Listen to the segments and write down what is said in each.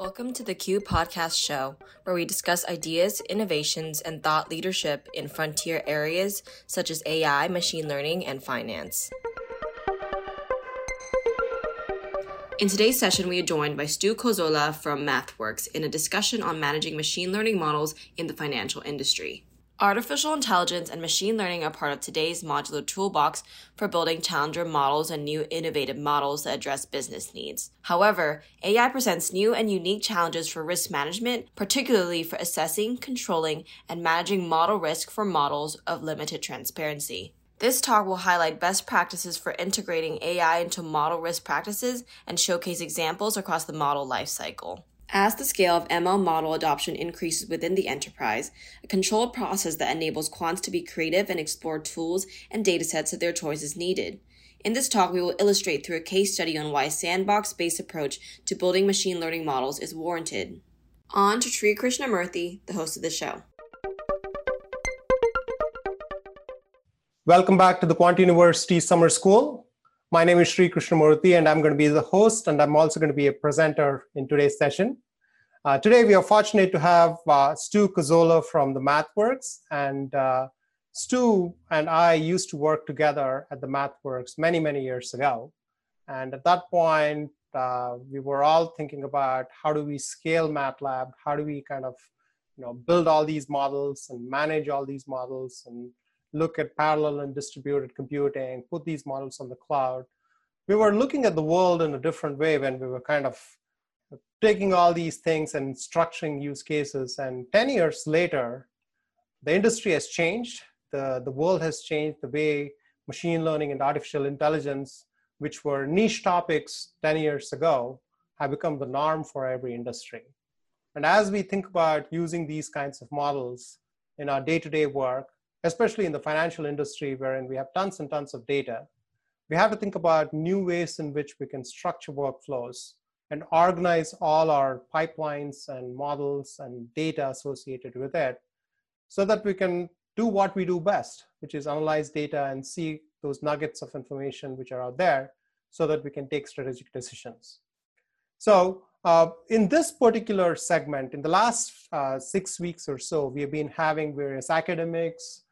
Welcome to the Q Podcast Show, where we discuss ideas, innovations, and thought leadership in frontier areas such as AI, machine learning, and finance. In today's session, we are joined by Stu Kozola from MathWorks in a discussion on managing machine learning models in the financial industry. Artificial intelligence and machine learning are part of today's modular toolbox for building challenger models and new innovative models that address business needs. However, AI presents new and unique challenges for risk management, particularly for assessing, controlling, and managing model risk for models of limited transparency. This talk will highlight best practices for integrating AI into model risk practices and showcase examples across the model lifecycle. As the scale of ML model adoption increases within the enterprise, a controlled process that enables quants to be creative and explore tools and datasets of their choice is needed. In this talk, we will illustrate through a case study on why sandbox based approach to building machine learning models is warranted. On to Sri Krishnamurthy, the host of the show. Welcome back to the Quant University Summer School. My name is Sri Krishnamurthy, and I'm going to be the host, and I'm also going to be a presenter in today's session. Uh, today, we are fortunate to have uh, Stu Kozola from the MathWorks, and uh, Stu and I used to work together at the MathWorks many, many years ago. And at that point, uh, we were all thinking about how do we scale MATLAB, how do we kind of you know, build all these models and manage all these models and look at parallel and distributed computing, put these models on the cloud. We were looking at the world in a different way when we were kind of taking all these things and structuring use cases. And 10 years later, the industry has changed. The, the world has changed. The way machine learning and artificial intelligence, which were niche topics 10 years ago, have become the norm for every industry. And as we think about using these kinds of models in our day to day work, especially in the financial industry wherein we have tons and tons of data, we have to think about new ways in which we can structure workflows and organize all our pipelines and models and data associated with it so that we can do what we do best, which is analyze data and see those nuggets of information which are out there so that we can take strategic decisions. So uh, in this particular segment, in the last uh, six weeks or so, we have been having various academics,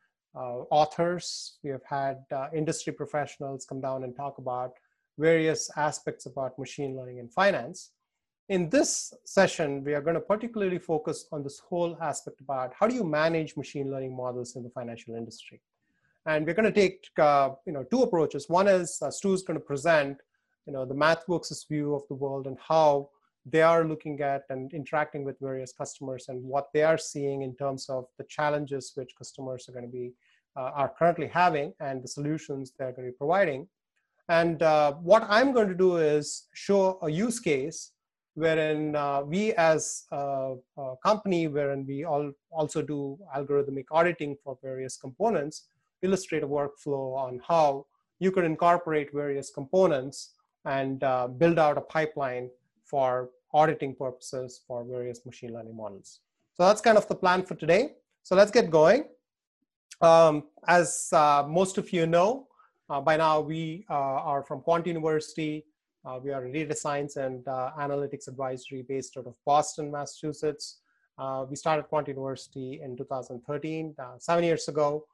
authors. We have had uh, industry professionals come down and talk about various aspects about machine learning and finance. In this session, we are going to particularly focus on this whole aspect about how do you manage machine learning models in the financial industry. And we're going to take uh, you know, two approaches. One is uh, Stu is going to present you know, the MathWorks' view of the world and how they are looking at and interacting with various customers and what they are seeing in terms of the challenges which customers are going to be uh, are currently having and the solutions they're going to be providing. And uh, what I'm going to do is show a use case wherein uh, we as a, a, company, wherein we all also do algorithmic auditing for various components, illustrate a workflow on how you could incorporate various components and uh, build out a pipeline for auditing purposes for various machine learning models. So that's kind of the plan for today. So let's get going. Um, as uh, most of you know, uh, by now we uh, are from Quant University. Uh, we are data science and uh, analytics advisory based out of Boston, Massachusetts. Uh, we started Quant University in 2013, seven years ago,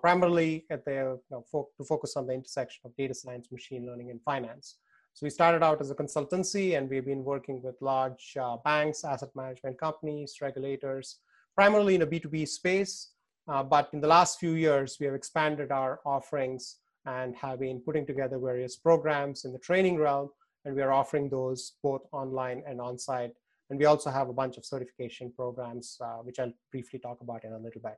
primarily the, you know, fo to focus on the intersection of data science, machine learning, and finance. So we started out as a consultancy and we've been working with large banks, asset management companies, regulators, primarily in a B2B space. Uh, but in the last few years, we have expanded our offerings and have been putting together various programs in the training realm. And we are offering those both online and on-site. And we also have a bunch of certification programs, uh, which I'll briefly talk about in a little bit.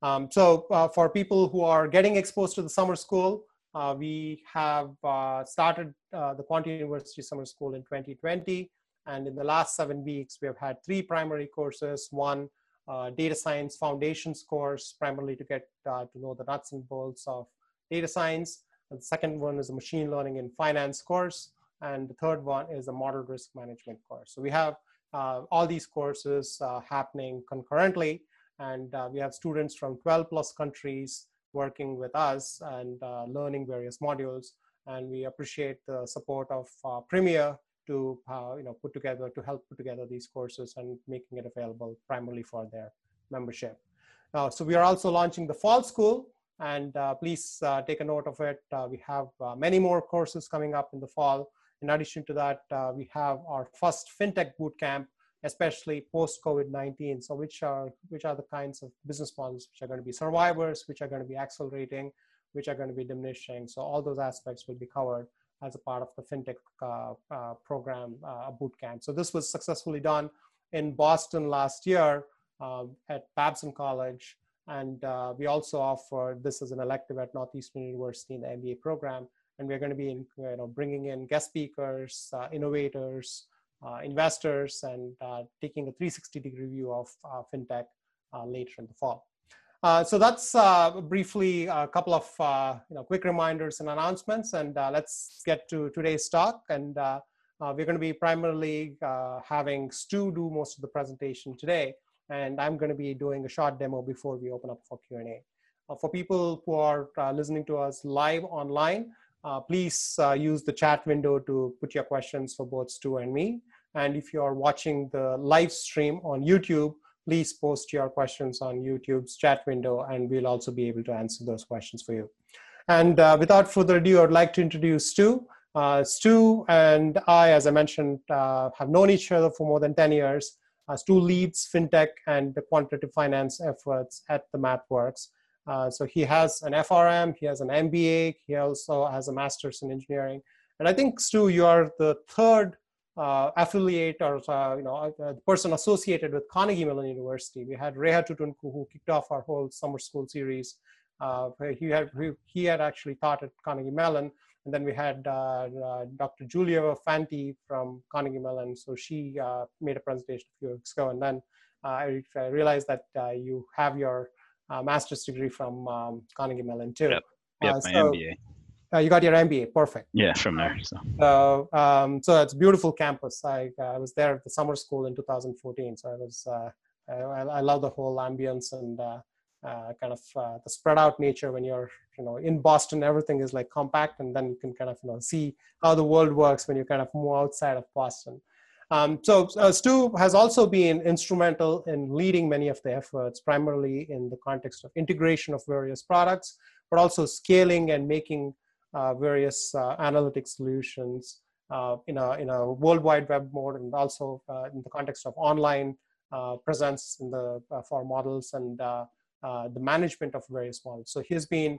Um, so uh, for people who are getting exposed to the summer school, uh, we have uh, started uh, the Quant University Summer School in 2020. And in the last seven weeks, we have had three primary courses. One, uh, data science foundations course, primarily to get uh, to know the nuts and bolts of data science. And the second one is a machine learning and finance course. And the third one is a model risk management course. So we have uh, all these courses happening concurrently. And we have students from 12 plus countries working with us and uh, learning various modules. And we appreciate the support of uh, PRMIA to uh, you know put together to help put together these courses and making it available primarily for their membership. Uh, so we are also launching the fall school, and uh, please uh, take a note of it. Uh, we have uh, many more courses coming up in the fall. In addition to that, we have our first fintech bootcamp, especially post COVID-19. So which are which are the kinds of business models which are going to be survivors, which are going to be accelerating, which are going to be diminishing. So all those aspects will be covered as a part of the fintech uh, uh, program uh, bootcamp. So this was successfully done in Boston last year at Babson College. And uh, we also offer this as an elective at Northeastern University in the MBA program. And we're going to be in, you know, bringing in guest speakers, uh, innovators, uh, investors, and taking a 360 degree view of fintech later in the fall. Uh, so that's uh, briefly a couple of uh, you know quick reminders and announcements, and uh, let's get to today's talk. And uh, uh, we're going to be primarily having Stu do most of the presentation today, and I'm going to be doing a short demo before we open up for Q&A. for people who are listening to us live online, please use the chat window to put your questions for both Stu and me. And if you are watching the live stream on YouTube, please post your questions on YouTube's chat window, and we'll also be able to answer those questions for you. And uh, without further ado, I'd like to introduce Stu. Uh, Stu and I, as I mentioned, uh, have known each other for more than 10 years. Uh, Stu leads fintech and the quantitative finance efforts at the MathWorks. Uh, so he has an FRM, he has an MBA, he also has a master's in engineering. And I think, Stu, you are the third uh, affiliate or uh, you know a, person associated with Carnegie Mellon University. We had Reha Tütüncü who kicked off our whole summer school series. Uh, he had he had actually taught at Carnegie Mellon, and then we had uh, uh, Dr. Giulia Fanti from Carnegie Mellon. So she uh, made a presentation a few weeks ago, and then I, I, realized that you have your master's degree from um, Carnegie Mellon too. Yep, yep my so, MBA. Uh, you got your MBA, perfect. Yeah, from there. So, so, um, so it's a beautiful campus. I, uh, I was there at the summer school in 2014. So I was, uh, I, I, love the whole ambience and uh, uh, kind of uh, the spread out nature when you're, you know, in Boston, everything is like compact, and then you can kind of, you know, see how the world works when you kind of move outside of Boston. Um, so Stu has also been instrumental in leading many of the efforts, primarily in the context of integration of various products, but also scaling and making uh, various uh, analytic solutions uh, in, a, in a World Wide Web mode and also in the context of online presence in the, for models and the management of various models. So he's been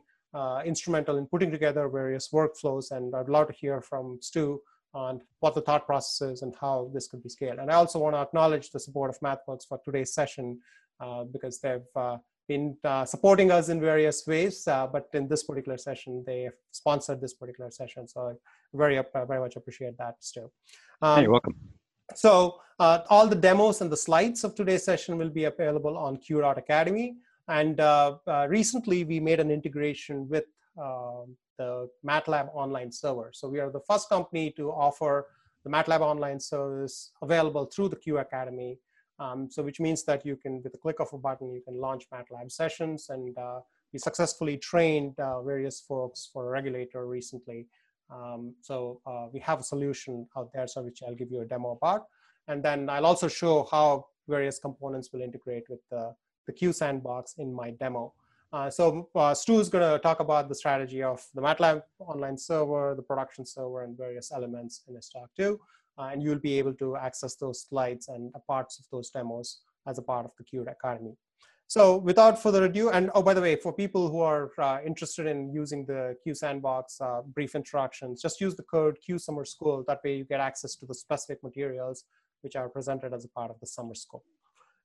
instrumental in putting together various workflows and I'd love to hear from Stu on what the thought process is and how this could be scaled. And I also want to acknowledge the support of MathWorks for today's session uh, because they've uh, been uh, supporting us in various ways, uh, but in this particular session, they sponsored this particular session. So I very, uh, very much appreciate that, Stu. Um, hey, you're welcome. So uh, all the demos and the slides of today's session will be available on Q Academy. And uh, uh, recently, we made an integration with um, the MATLAB online server. So we are the first company to offer the MATLAB online service available through the Q Academy um, so which means that you can, with a click of a button, you can launch MATLAB sessions and uh, we successfully trained uh, various folks for a regulator recently. Um, so uh, we have a solution out there, so which I'll give you a demo about. And then I'll also show how various components will integrate with the, the Q sandbox in my demo. Uh, so uh, Stu is going to talk about the strategy of the MATLAB online server, the production server, and various elements in his talk too and you'll be able to access those slides and parts of those demos as a part of the Q Academy. So without further ado, and oh, by the way, for people who are uh, interested in using the Q Sandbox uh, brief introductions, just use the code Q Summer School. That way you get access to the specific materials which are presented as a part of the summer school.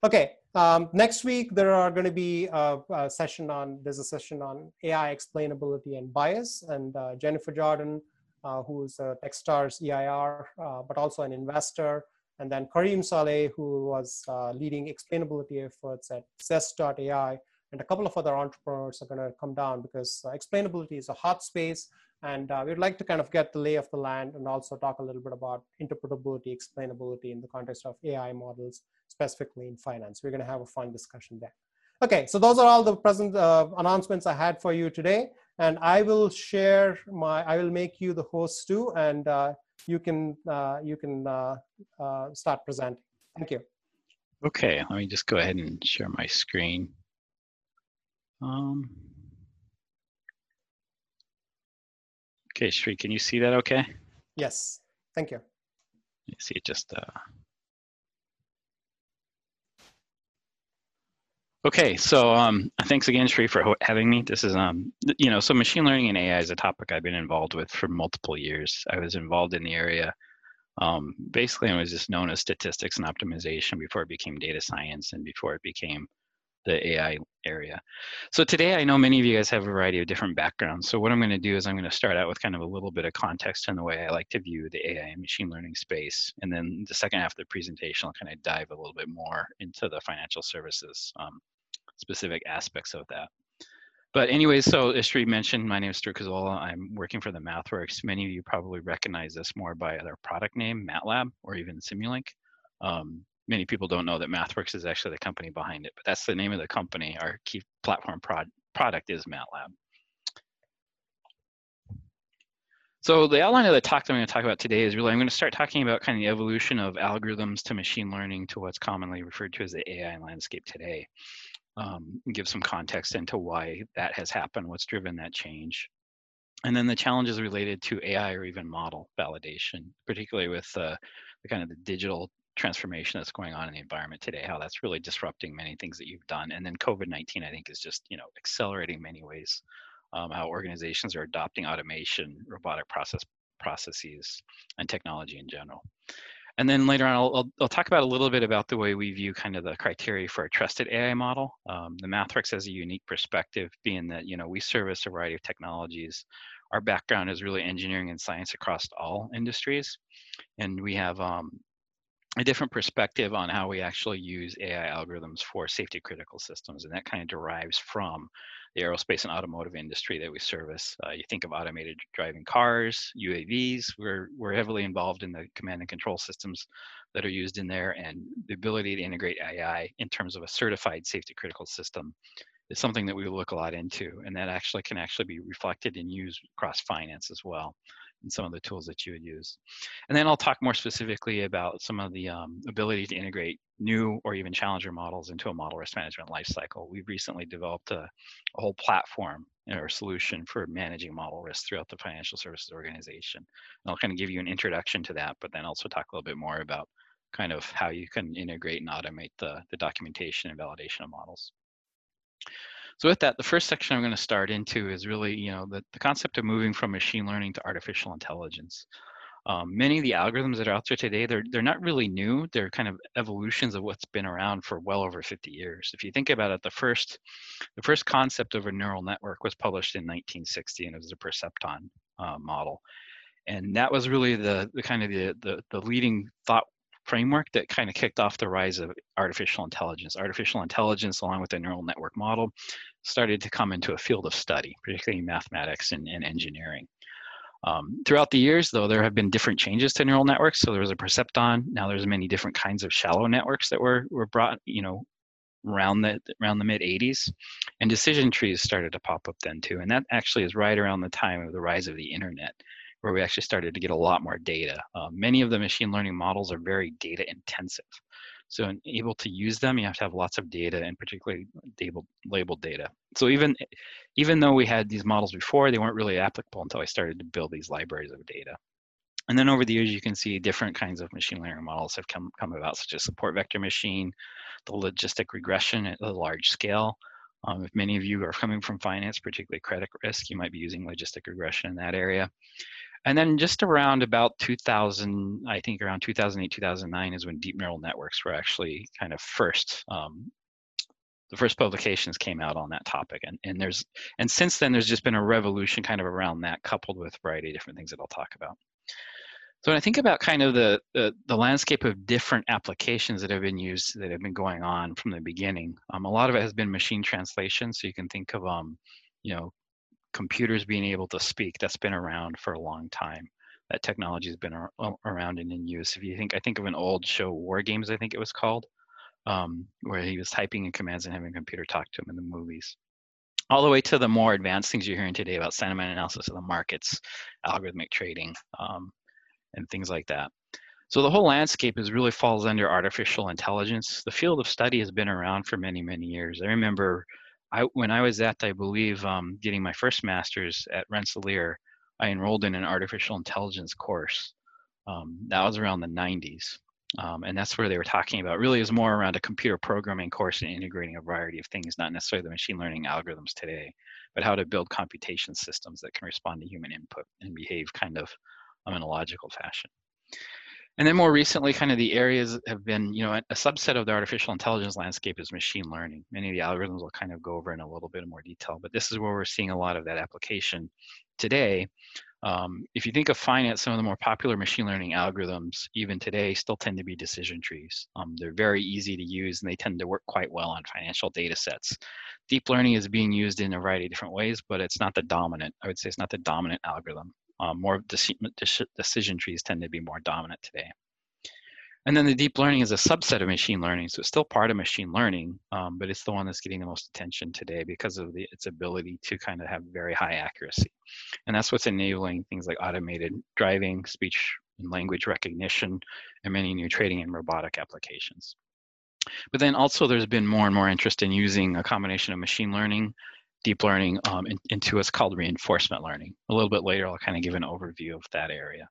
Okay, um, next week there are going to be a, a, session on, there's a session on AI explainability and bias, and uh, Jennifer Jordan uh, who's a Techstars EIR, uh, but also an investor. And then Kareem Saleh, who was uh, leading explainability efforts at Zest.ai. And a couple of other entrepreneurs are going to come down because explainability is a hot space. And uh, we'd like to kind of get the lay of the land and also talk a little bit about interpretability, explainability in the context of AI models, specifically in finance. We're going to have a fun discussion there. Okay, so those are all the present uh, announcements I had for you today and I will share my, I will make you the host too, and uh, you can uh, you can uh, uh, start presenting. Thank you. Okay, let me just go ahead and share my screen. Um, okay, Sri, can you see that okay? Yes, thank you. You see it just, uh... Okay, so um, thanks again, Sri, for having me. This is, um, you know, so machine learning and AI is a topic I've been involved with for multiple years. I was involved in the area um, basically, it was just known as statistics and optimization before it became data science and before it became the AI area. So today, I know many of you guys have a variety of different backgrounds. So what I'm going to do is I'm going to start out with kind of a little bit of context in the way I like to view the AI and machine learning space. And then the second half of the presentation, I'll kind of dive a little bit more into the financial services um, specific aspects of that. But anyways, so as Sri mentioned, my name is Stu Kozola. I'm working for the MathWorks. Many of you probably recognize this more by their product name, MATLAB, or even Simulink. Um, many people don't know that MathWorks is actually the company behind it, but that's the name of the company. Our key platform prod product is MATLAB. So the outline of the talk that I'm going to talk about today is really, I'm going to start talking about kind of the evolution of algorithms to machine learning to what's commonly referred to as the AI landscape today um, give some context into why that has happened, what's driven that change. And then the challenges related to AI or even model validation, particularly with uh, the kind of the digital transformation that's going on in the environment today, how that's really disrupting many things that you've done. And then COVID-19, I think, is just, you know, accelerating many ways um, how organizations are adopting automation, robotic process processes, and technology in general. And then later on, I'll, I'll, I'll, talk about a little bit about the way we view kind of the criteria for a trusted AI model. Um, the MathWorks has a unique perspective, being that you know we service a variety of technologies. Our background is really engineering and science across all industries, and we have um, a different perspective on how we actually use AI algorithms for safety critical systems, and that kind of derives from the aerospace and automotive industry that we service. Uh, you think of automated driving cars, UAVs, we're, we're heavily involved in the command and control systems that are used in there and the ability to integrate AI in terms of a certified safety critical system is something that we look a lot into and that actually can actually be reflected and used across finance as well and some of the tools that you would use. And then I'll talk more specifically about some of the um, ability to integrate new or even challenger models into a model risk management lifecycle. We've recently developed a, a whole platform or solution for managing model risk throughout the financial services organization. And I'll kind of give you an introduction to that, but then also talk a little bit more about kind of how you can integrate and automate the, the documentation and validation of models. So with that, the first section I'm going to start into is really, you know, the, the concept of moving from machine learning to artificial intelligence. Um, many of the algorithms that are out there today, they're, they're not really new. They're kind of evolutions of what's been around for well over 50 years. If you think about it, the first, the first concept of a neural network was published in 1960 and it was a perceptron uh, model. And that was really the, the kind of the, the, the leading thought framework that kind of kicked off the rise of artificial intelligence. Artificial intelligence, along with the neural network model, started to come into a field of study, particularly mathematics and, and engineering. Um, throughout the years, though, there have been different changes to neural networks. So there was a perceptron. Now there's many different kinds of shallow networks that were were brought, you know, around the around the mid 80s, and decision trees started to pop up then too. And that actually is right around the time of the rise of the internet where we actually started to get a lot more data. Uh, many of the machine learning models are very data intensive. So in able to use them, you have to have lots of data and particularly labeled, data. So even, even though we had these models before, they weren't really applicable until I started to build these libraries of data. And then over the years, you can see different kinds of machine learning models have come, come about, such as support vector machine, the logistic regression at a large scale. Um, if many of you are coming from finance, particularly credit risk, you might be using logistic regression in that area. And then just around about 2000, I think around 2008, 2009 is when deep neural networks were actually kind of first, um, the first publications came out on that topic. And, and there's, and since then there's just been a revolution kind of around that coupled with a variety of different things that I'll talk about. So when I think about kind of the, the, the, landscape of different applications that have been used, that have been going on from the beginning, um, a lot of it has been machine translation. So you can think of, um, you know, computers being able to speak, that's been around for a long time. That technology has been around and in use. If you think, I think of an old show, War Games, I think it was called, um, where he was typing in commands and having a computer talk to him in the movies. All the way to the more advanced things you're hearing today about sentiment analysis of the markets, algorithmic trading, um, and things like that. So the whole landscape is really falls under artificial intelligence. The field of study has been around for many, many years. I remember I, when I was at, I believe, um, getting my first master's at Rensselaer, I enrolled in an artificial intelligence course. Um, that was around the 90s. Um, and that's where they were talking about really is more around a computer programming course and integrating a variety of things, not necessarily the machine learning algorithms today, but how to build computation systems that can respond to human input and behave kind of um, in a logical fashion. And then more recently, kind of the areas have been, you know, a subset of the artificial intelligence landscape is machine learning. Many of the algorithms will kind of go over in a little bit more detail, but this is where we're seeing a lot of that application today. Um, if you think of finance, some of the more popular machine learning algorithms, even today, still tend to be decision trees. Um, they're very easy to use and they tend to work quite well on financial data sets. Deep learning is being used in a variety of different ways, but it's not the dominant, I would say it's not the dominant algorithm. Um, more decision trees tend to be more dominant today. And then the deep learning is a subset of machine learning, so it's still part of machine learning, um, but it's the one that's getting the most attention today because of the, its ability to kind of have very high accuracy. And that's what's enabling things like automated driving, speech and language recognition, and many new trading and robotic applications. But then also there's been more and more interest in using a combination of machine learning deep learning um, in, into what's called reinforcement learning. A little bit later, I'll kind of give an overview of that area.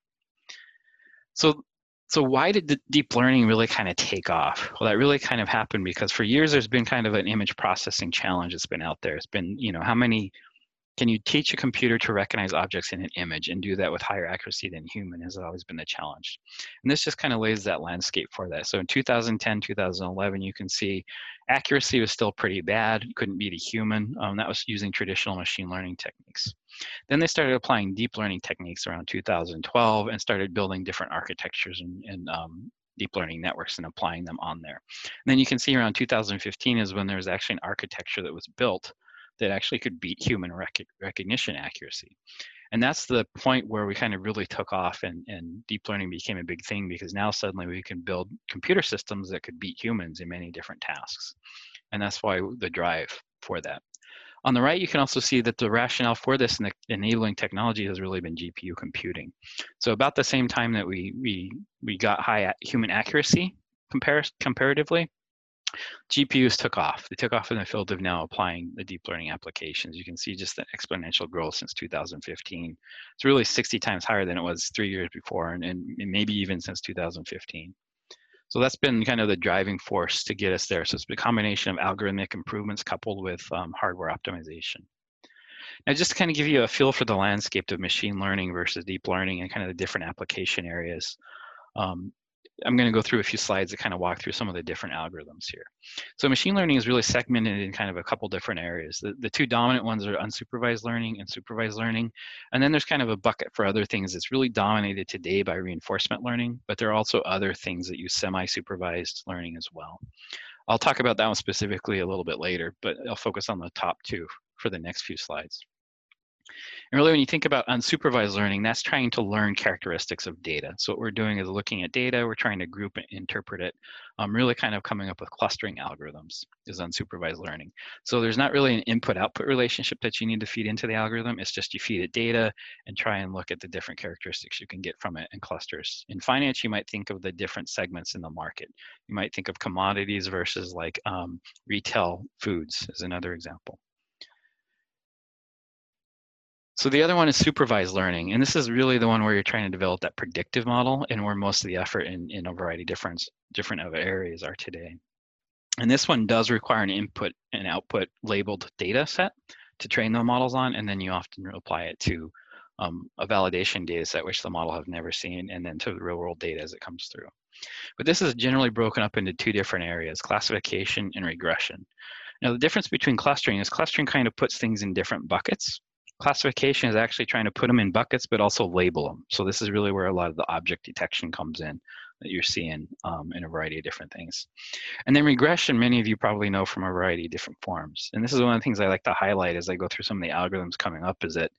So, so why did deep learning really kind of take off? Well, that really kind of happened because for years there's been kind of an image processing challenge that's been out there. It's been, you know, how many can you teach a computer to recognize objects in an image and do that with higher accuracy than human has always been the challenge. And this just kind of lays that landscape for that. So in 2010, 2011, you can see accuracy was still pretty bad. Couldn't beat a human. Um, that was using traditional machine learning techniques. Then they started applying deep learning techniques around 2012 and started building different architectures and, and um, deep learning networks and applying them on there. And then you can see around 2015 is when there was actually an architecture that was built that actually could beat human rec- recognition accuracy. And that's the point where we kind of really took off and, and deep learning became a big thing because now suddenly we can build computer systems that could beat humans in many different tasks. And that's why the drive for that. On the right, you can also see that the rationale for this and the enabling technology has really been GPU computing. So about the same time that we we we got high human accuracy compar- comparatively, GPUs took off. They took off in the field of now applying the deep learning applications. You can see just the exponential growth since 2015. It's really 60 times higher than it was three years before, and, and maybe even since 2015. So that's been kind of the driving force to get us there. So it's a combination of algorithmic improvements coupled with um, hardware optimization. Now, just to kind of give you a feel for the landscape of machine learning versus deep learning and kind of the different application areas. Um, I'm going to go through a few slides that kind of walk through some of the different algorithms here. So machine learning is really segmented in kind of a couple different areas. The, the two dominant ones are unsupervised learning and supervised learning. And then there's kind of a bucket for other things that's really dominated today by reinforcement learning, but there are also other things that use semi-supervised learning as well. I'll talk about that one specifically a little bit later, but I'll focus on the top two for the next few slides. And really, when you think about unsupervised learning, that's trying to learn characteristics of data. So what we're doing is looking at data, we're trying to group and interpret it, um, really kind of coming up with clustering algorithms is unsupervised learning. So there's not really an input-output relationship that you need to feed into the algorithm. It's just you feed it data and try and look at the different characteristics you can get from it in clusters. In finance, you might think of the different segments in the market. You might think of commodities versus like um, retail foods as another example. So the other one is supervised learning, and this is really the one where you're trying to develop that predictive model and where most of the effort in, in a variety of different, different areas are today. And this one does require an input and output labeled data set to train the models on, and then you often apply it to um, a validation data set which the model have never seen, and then to the real world data as it comes through. But this is generally broken up into two different areas, classification and regression. Now the difference between clustering is clustering kind of puts things in different buckets, classification is actually trying to put them in buckets, but also label them. So this is really where a lot of the object detection comes in that you're seeing um, in a variety of different things. And then regression, many of you probably know from a variety of different forms. And this is one of the things I like to highlight as I go through some of the algorithms coming up is that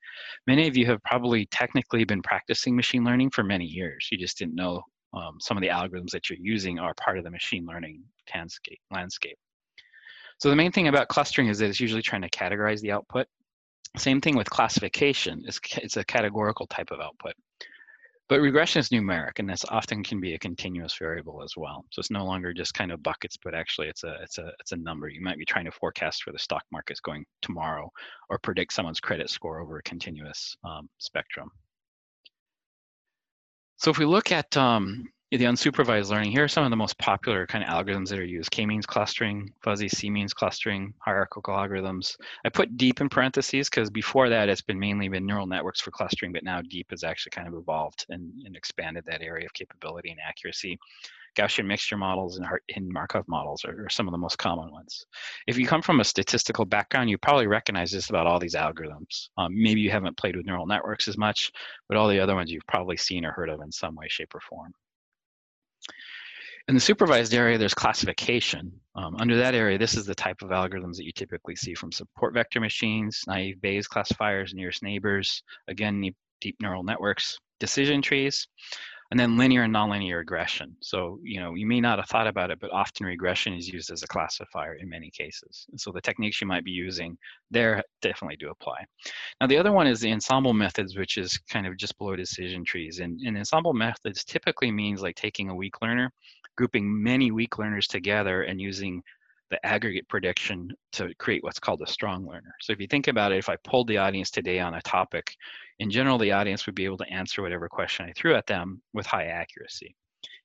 many of you have probably technically been practicing machine learning for many years. You just didn't know um, some of the algorithms that you're using are part of the machine learning landscape. So the main thing about clustering is that it's usually trying to categorize the output same thing with classification. It's, it's a categorical type of output. But regression is numeric, and this often can be a continuous variable as well. So it's no longer just kind of buckets, but actually it's a it's a it's a number. You might be trying to forecast where the stock market's going tomorrow, or predict someone's credit score over a continuous um, spectrum. So if we look at um, the unsupervised learning, here are some of the most popular kind of algorithms that are used. K-means clustering, fuzzy C-means clustering, hierarchical algorithms. I put deep in parentheses because before that it's been mainly been neural networks for clustering, but now deep has actually kind of evolved and, and expanded that area of capability and accuracy. Gaussian mixture models and, Markov models are, are, some of the most common ones. If you come from a statistical background, you probably recognize just about all these algorithms. Um, maybe you haven't played with neural networks as much, but all the other ones you've probably seen or heard of in some way, shape, or form. In the supervised area, there's classification. Um, under that area, this is the type of algorithms that you typically see from support vector machines, naive Bayes classifiers, nearest neighbors, again, deep neural networks, decision trees, and then linear and nonlinear regression. So, you know, you may not have thought about it, but often regression is used as a classifier in many cases. And so the techniques you might be using there definitely do apply. Now, the other one is the ensemble methods, which is kind of just below decision trees. And, and ensemble methods typically means like taking a weak learner grouping many weak learners together and using the aggregate prediction to create what's called a strong learner. So if you think about it, if I pulled the audience today on a topic, in general, the audience would be able to answer whatever question I threw at them with high accuracy.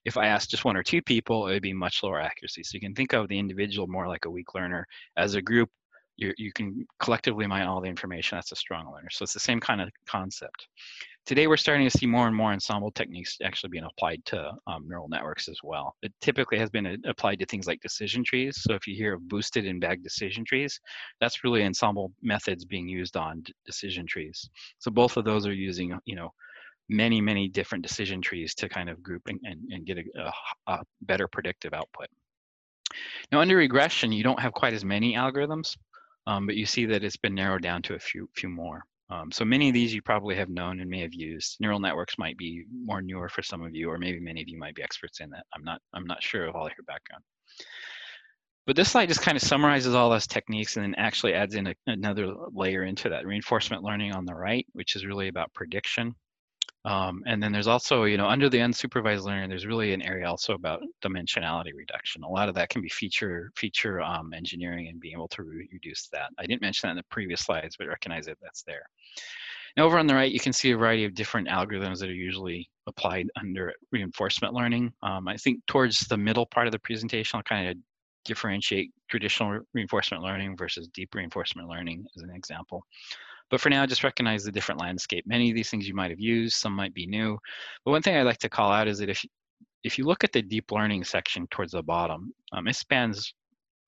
If I asked just one or two people, it would be much lower accuracy. So you can think of the individual more like a weak learner. As a group, you, you can collectively mine all the information. That's a strong learner. So it's the same kind of concept. Today, we're starting to see more and more ensemble techniques actually being applied to um, neural networks as well. It typically has been applied to things like decision trees. So if you hear of boosted and bagged decision trees, that's really ensemble methods being used on decision trees. So both of those are using, you know, many, many different decision trees to kind of group and, and, and get a, a, a better predictive output. Now under regression, you don't have quite as many algorithms, um, but you see that it's been narrowed down to a few, few more. Um, so many of these you probably have known and may have used. Neural networks might be more newer for some of you, or maybe many of you might be experts in that. I'm not, I'm not sure of all your background. But this slide just kind of summarizes all those techniques and then actually adds in a, another layer into that reinforcement learning on the right, which is really about prediction. Um, and then there's also, you know, under the unsupervised learning, there's really an area also about dimensionality reduction. A lot of that can be feature feature um, engineering and being able to re reduce that. I didn't mention that in the previous slides, but recognize that that's there. Now over on the right, you can see a variety of different algorithms that are usually applied under reinforcement learning. Um, I think towards the middle part of the presentation, I'll kind of differentiate traditional re reinforcement learning versus deep reinforcement learning as an example. But for now, just recognize the different landscape. Many of these things you might have used, some might be new. But one thing I'd like to call out is that if, if you look at the deep learning section towards the bottom, um, it spans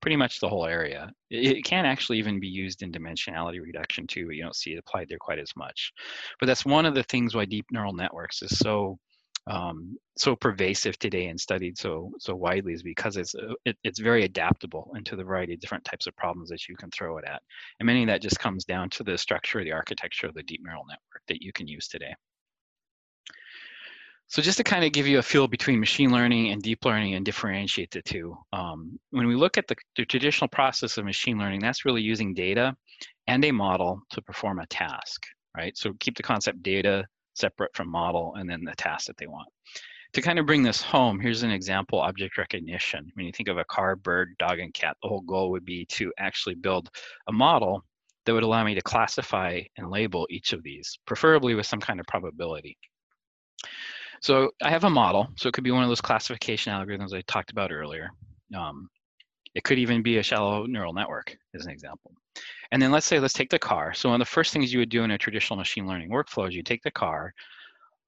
pretty much the whole area. It, it, can actually even be used in dimensionality reduction too, but you don't see it applied there quite as much. But that's one of the things why deep neural networks is so um, so pervasive today and studied so so widely is because it's uh, it, it's very adaptable into the variety of different types of problems that you can throw it at. And many of that just comes down to the structure the architecture of the deep neural network that you can use today. So just to kind of give you a feel between machine learning and deep learning and differentiate the two um, when we look at the, the traditional process of machine learning that's really using data and a model to perform a task right? So keep the concept data separate from model and then the task that they want. To kind of bring this home, here's an example object recognition. When you think of a car, bird, dog, and cat, the whole goal would be to actually build a model that would allow me to classify and label each of these, preferably with some kind of probability. So I have a model, so it could be one of those classification algorithms I talked about earlier. Um, it could even be a shallow neural network, as an example. And then let's say, let's take the car. So one of the first things you would do in a traditional machine learning workflow is you take the car.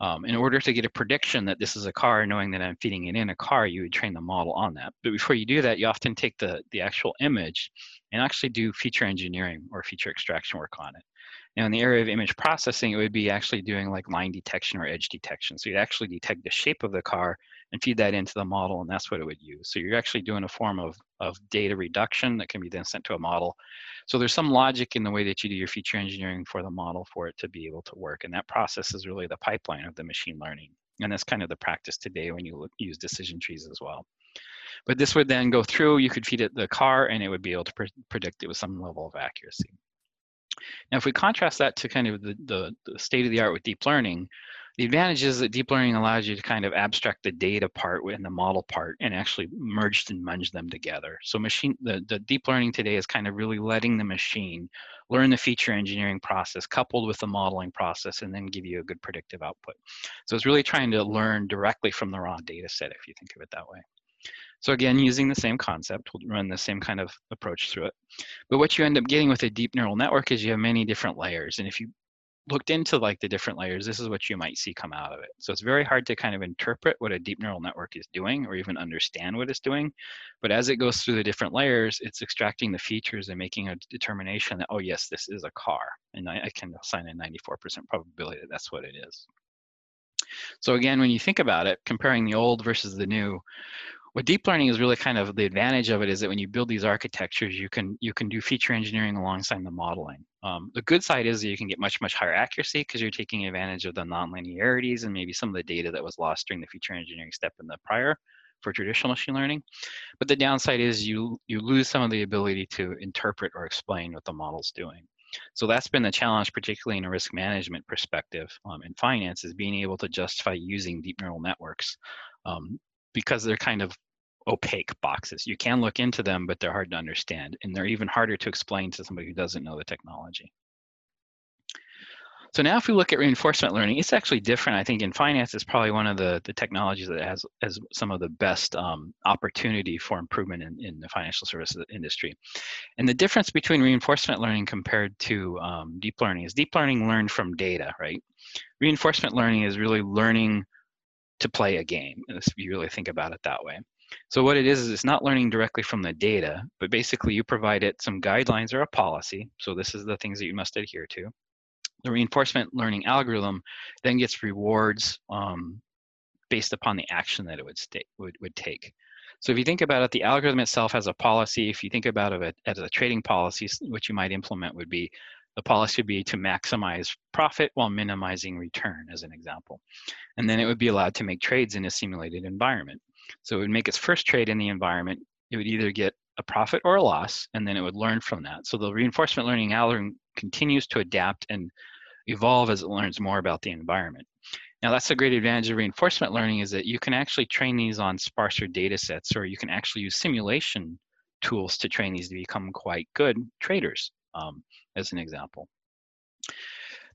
Um, in order to get a prediction that this is a car, knowing that I'm feeding it in a car, you would train the model on that. But before you do that, you often take the, the actual image and actually do feature engineering or feature extraction work on it. Now in the area of image processing, it would be actually doing like line detection or edge detection. So you'd actually detect the shape of the car and feed that into the model, and that's what it would use. So you're actually doing a form of, of data reduction that can be then sent to a model. So there's some logic in the way that you do your feature engineering for the model for it to be able to work. And that process is really the pipeline of the machine learning. And that's kind of the practice today when you look, use decision trees as well. But this would then go through, you could feed it the car and it would be able to pre predict it with some level of accuracy. Now, if we contrast that to kind of the, the, the state of the art with deep learning, The advantage is that deep learning allows you to kind of abstract the data part and the model part and actually merge and munge them together. So machine the, the deep learning today is kind of really letting the machine learn the feature engineering process coupled with the modeling process and then give you a good predictive output. So it's really trying to learn directly from the raw data set if you think of it that way. So again, using the same concept, we'll run the same kind of approach through it. But what you end up getting with a deep neural network is you have many different layers. And if you looked into like the different layers, this is what you might see come out of it. So it's very hard to kind of interpret what a deep neural network is doing or even understand what it's doing. But as it goes through the different layers, it's extracting the features and making a determination that, oh yes, this is a car. And I, I can assign a 94% probability that that's what it is. So again, when you think about it, comparing the old versus the new, what deep learning is really kind of the advantage of it is that when you build these architectures, you can you can do feature engineering alongside the modeling. Um, the good side is that you can get much much higher accuracy because you're taking advantage of the nonlinearities and maybe some of the data that was lost during the feature engineering step in the prior for traditional machine learning. But the downside is you you lose some of the ability to interpret or explain what the model's doing. So that's been the challenge, particularly in a risk management perspective um, in finance, is being able to justify using deep neural networks um, because they're kind of opaque boxes. You can look into them, but they're hard to understand. And they're even harder to explain to somebody who doesn't know the technology. So now if we look at reinforcement learning, it's actually different. I think in finance, it's probably one of the, the technologies that has, has some of the best um, opportunity for improvement in, in the financial services industry. And the difference between reinforcement learning compared to um, deep learning is deep learning learned from data, right? Reinforcement learning is really learning to play a game, if you really think about it that way. So what it is is it's not learning directly from the data, but basically you provide it some guidelines or a policy. So this is the things that you must adhere to. The reinforcement learning algorithm then gets rewards um, based upon the action that it would, would, would take. So if you think about it, the algorithm itself has a policy. If you think about it as a trading policy, which you might implement would be the policy would be to maximize profit while minimizing return, as an example. And then it would be allowed to make trades in a simulated environment. So it would make its first trade in the environment. It would either get a profit or a loss, and then it would learn from that. So the reinforcement learning algorithm continues to adapt and evolve as it learns more about the environment. Now that's a great advantage of reinforcement learning is that you can actually train these on sparser data sets, or you can actually use simulation tools to train these to become quite good traders, um, as an example.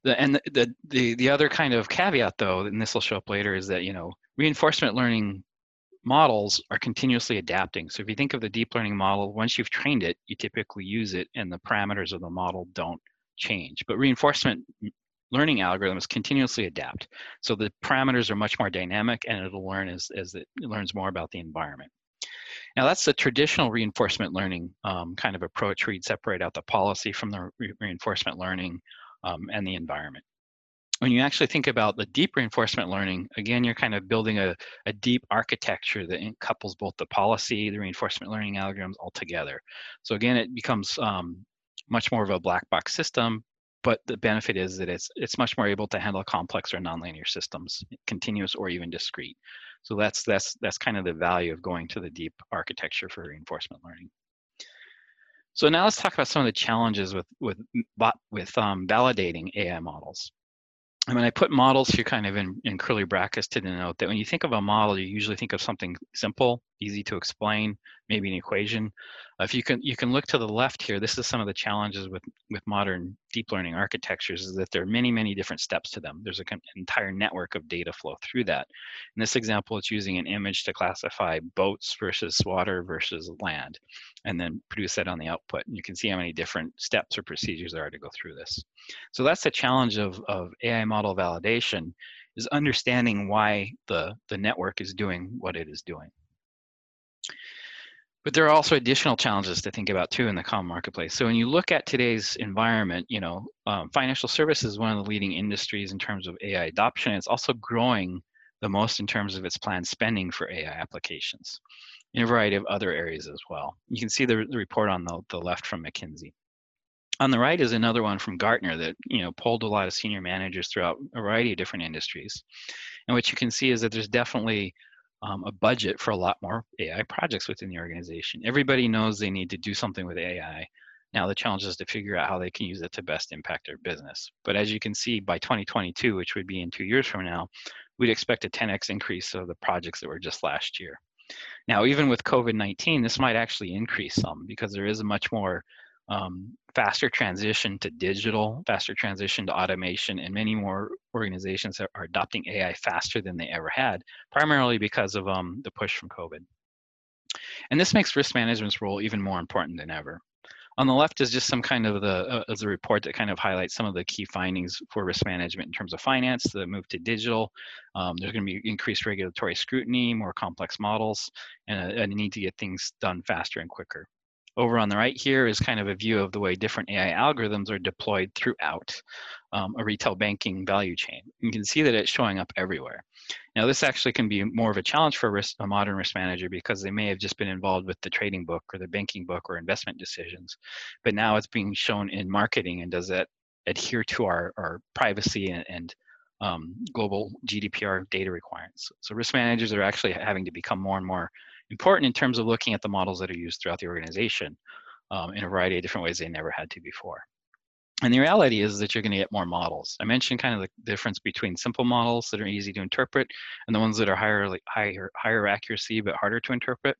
The, and the, the, the, the other kind of caveat though, and this will show up later, is that, you know, reinforcement learning models are continuously adapting. So if you think of the deep learning model, once you've trained it, you typically use it and the parameters of the model don't change. But reinforcement learning algorithms continuously adapt. So the parameters are much more dynamic and it'll learn as, as it learns more about the environment. Now that's the traditional reinforcement learning um, kind of approach where you'd separate out the policy from the re reinforcement learning um, and the environment when you actually think about the deep reinforcement learning, again, you're kind of building a, a deep architecture that couples both the policy, the reinforcement learning algorithms all together. So again, it becomes um, much more of a black box system, but the benefit is that it's it's much more able to handle complex or nonlinear systems, continuous or even discrete. So that's that's that's kind of the value of going to the deep architecture for reinforcement learning. So now let's talk about some of the challenges with with with um, validating AI models. And mean, I put models here kind of in, in curly brackets to denote that when you think of a model, you usually think of something simple, easy to explain, maybe an equation. Uh, if you can, you can look to the left here. This is some of the challenges with with modern deep learning architectures is that there are many, many different steps to them. There's an entire network of data flow through that. In this example, it's using an image to classify boats versus water versus land, and then produce that on the output. And you can see how many different steps or procedures there are to go through this. So that's the challenge of, of AI model validation is understanding why the, the network is doing what it is doing. But there are also additional challenges to think about too in the common marketplace. So when you look at today's environment, you know, um, financial services is one of the leading industries in terms of AI adoption. It's also growing the most in terms of its planned spending for AI applications in a variety of other areas as well. You can see the, the report on the, the left from McKinsey. On the right is another one from Gartner that you know polled a lot of senior managers throughout a variety of different industries. And what you can see is that there's definitely um, a budget for a lot more AI projects within the organization. Everybody knows they need to do something with AI. Now the challenge is to figure out how they can use it to best impact their business. But as you can see, by 2022, which would be in two years from now, we'd expect a 10x increase of the projects that were just last year. Now, even with COVID-19, this might actually increase some because there is a much more um, faster transition to digital, faster transition to automation, and many more organizations are adopting AI faster than they ever had, primarily because of um, the push from COVID. And this makes risk management's role even more important than ever. On the left is just some kind of the uh, as a report that kind of highlights some of the key findings for risk management in terms of finance, the move to digital. Um, there's going to be increased regulatory scrutiny, more complex models, and a, a need to get things done faster and quicker. Over on the right here is kind of a view of the way different AI algorithms are deployed throughout um, a retail banking value chain. You can see that it's showing up everywhere. Now, this actually can be more of a challenge for a, risk, a modern risk manager because they may have just been involved with the trading book or the banking book or investment decisions, but now it's being shown in marketing and does that adhere to our, our privacy and, and um, global GDPR data requirements. So risk managers are actually having to become more and more important in terms of looking at the models that are used throughout the organization um, in a variety of different ways they never had to before. And the reality is that you're going to get more models. I mentioned kind of the difference between simple models that are easy to interpret and the ones that are higher, higher, higher accuracy but harder to interpret.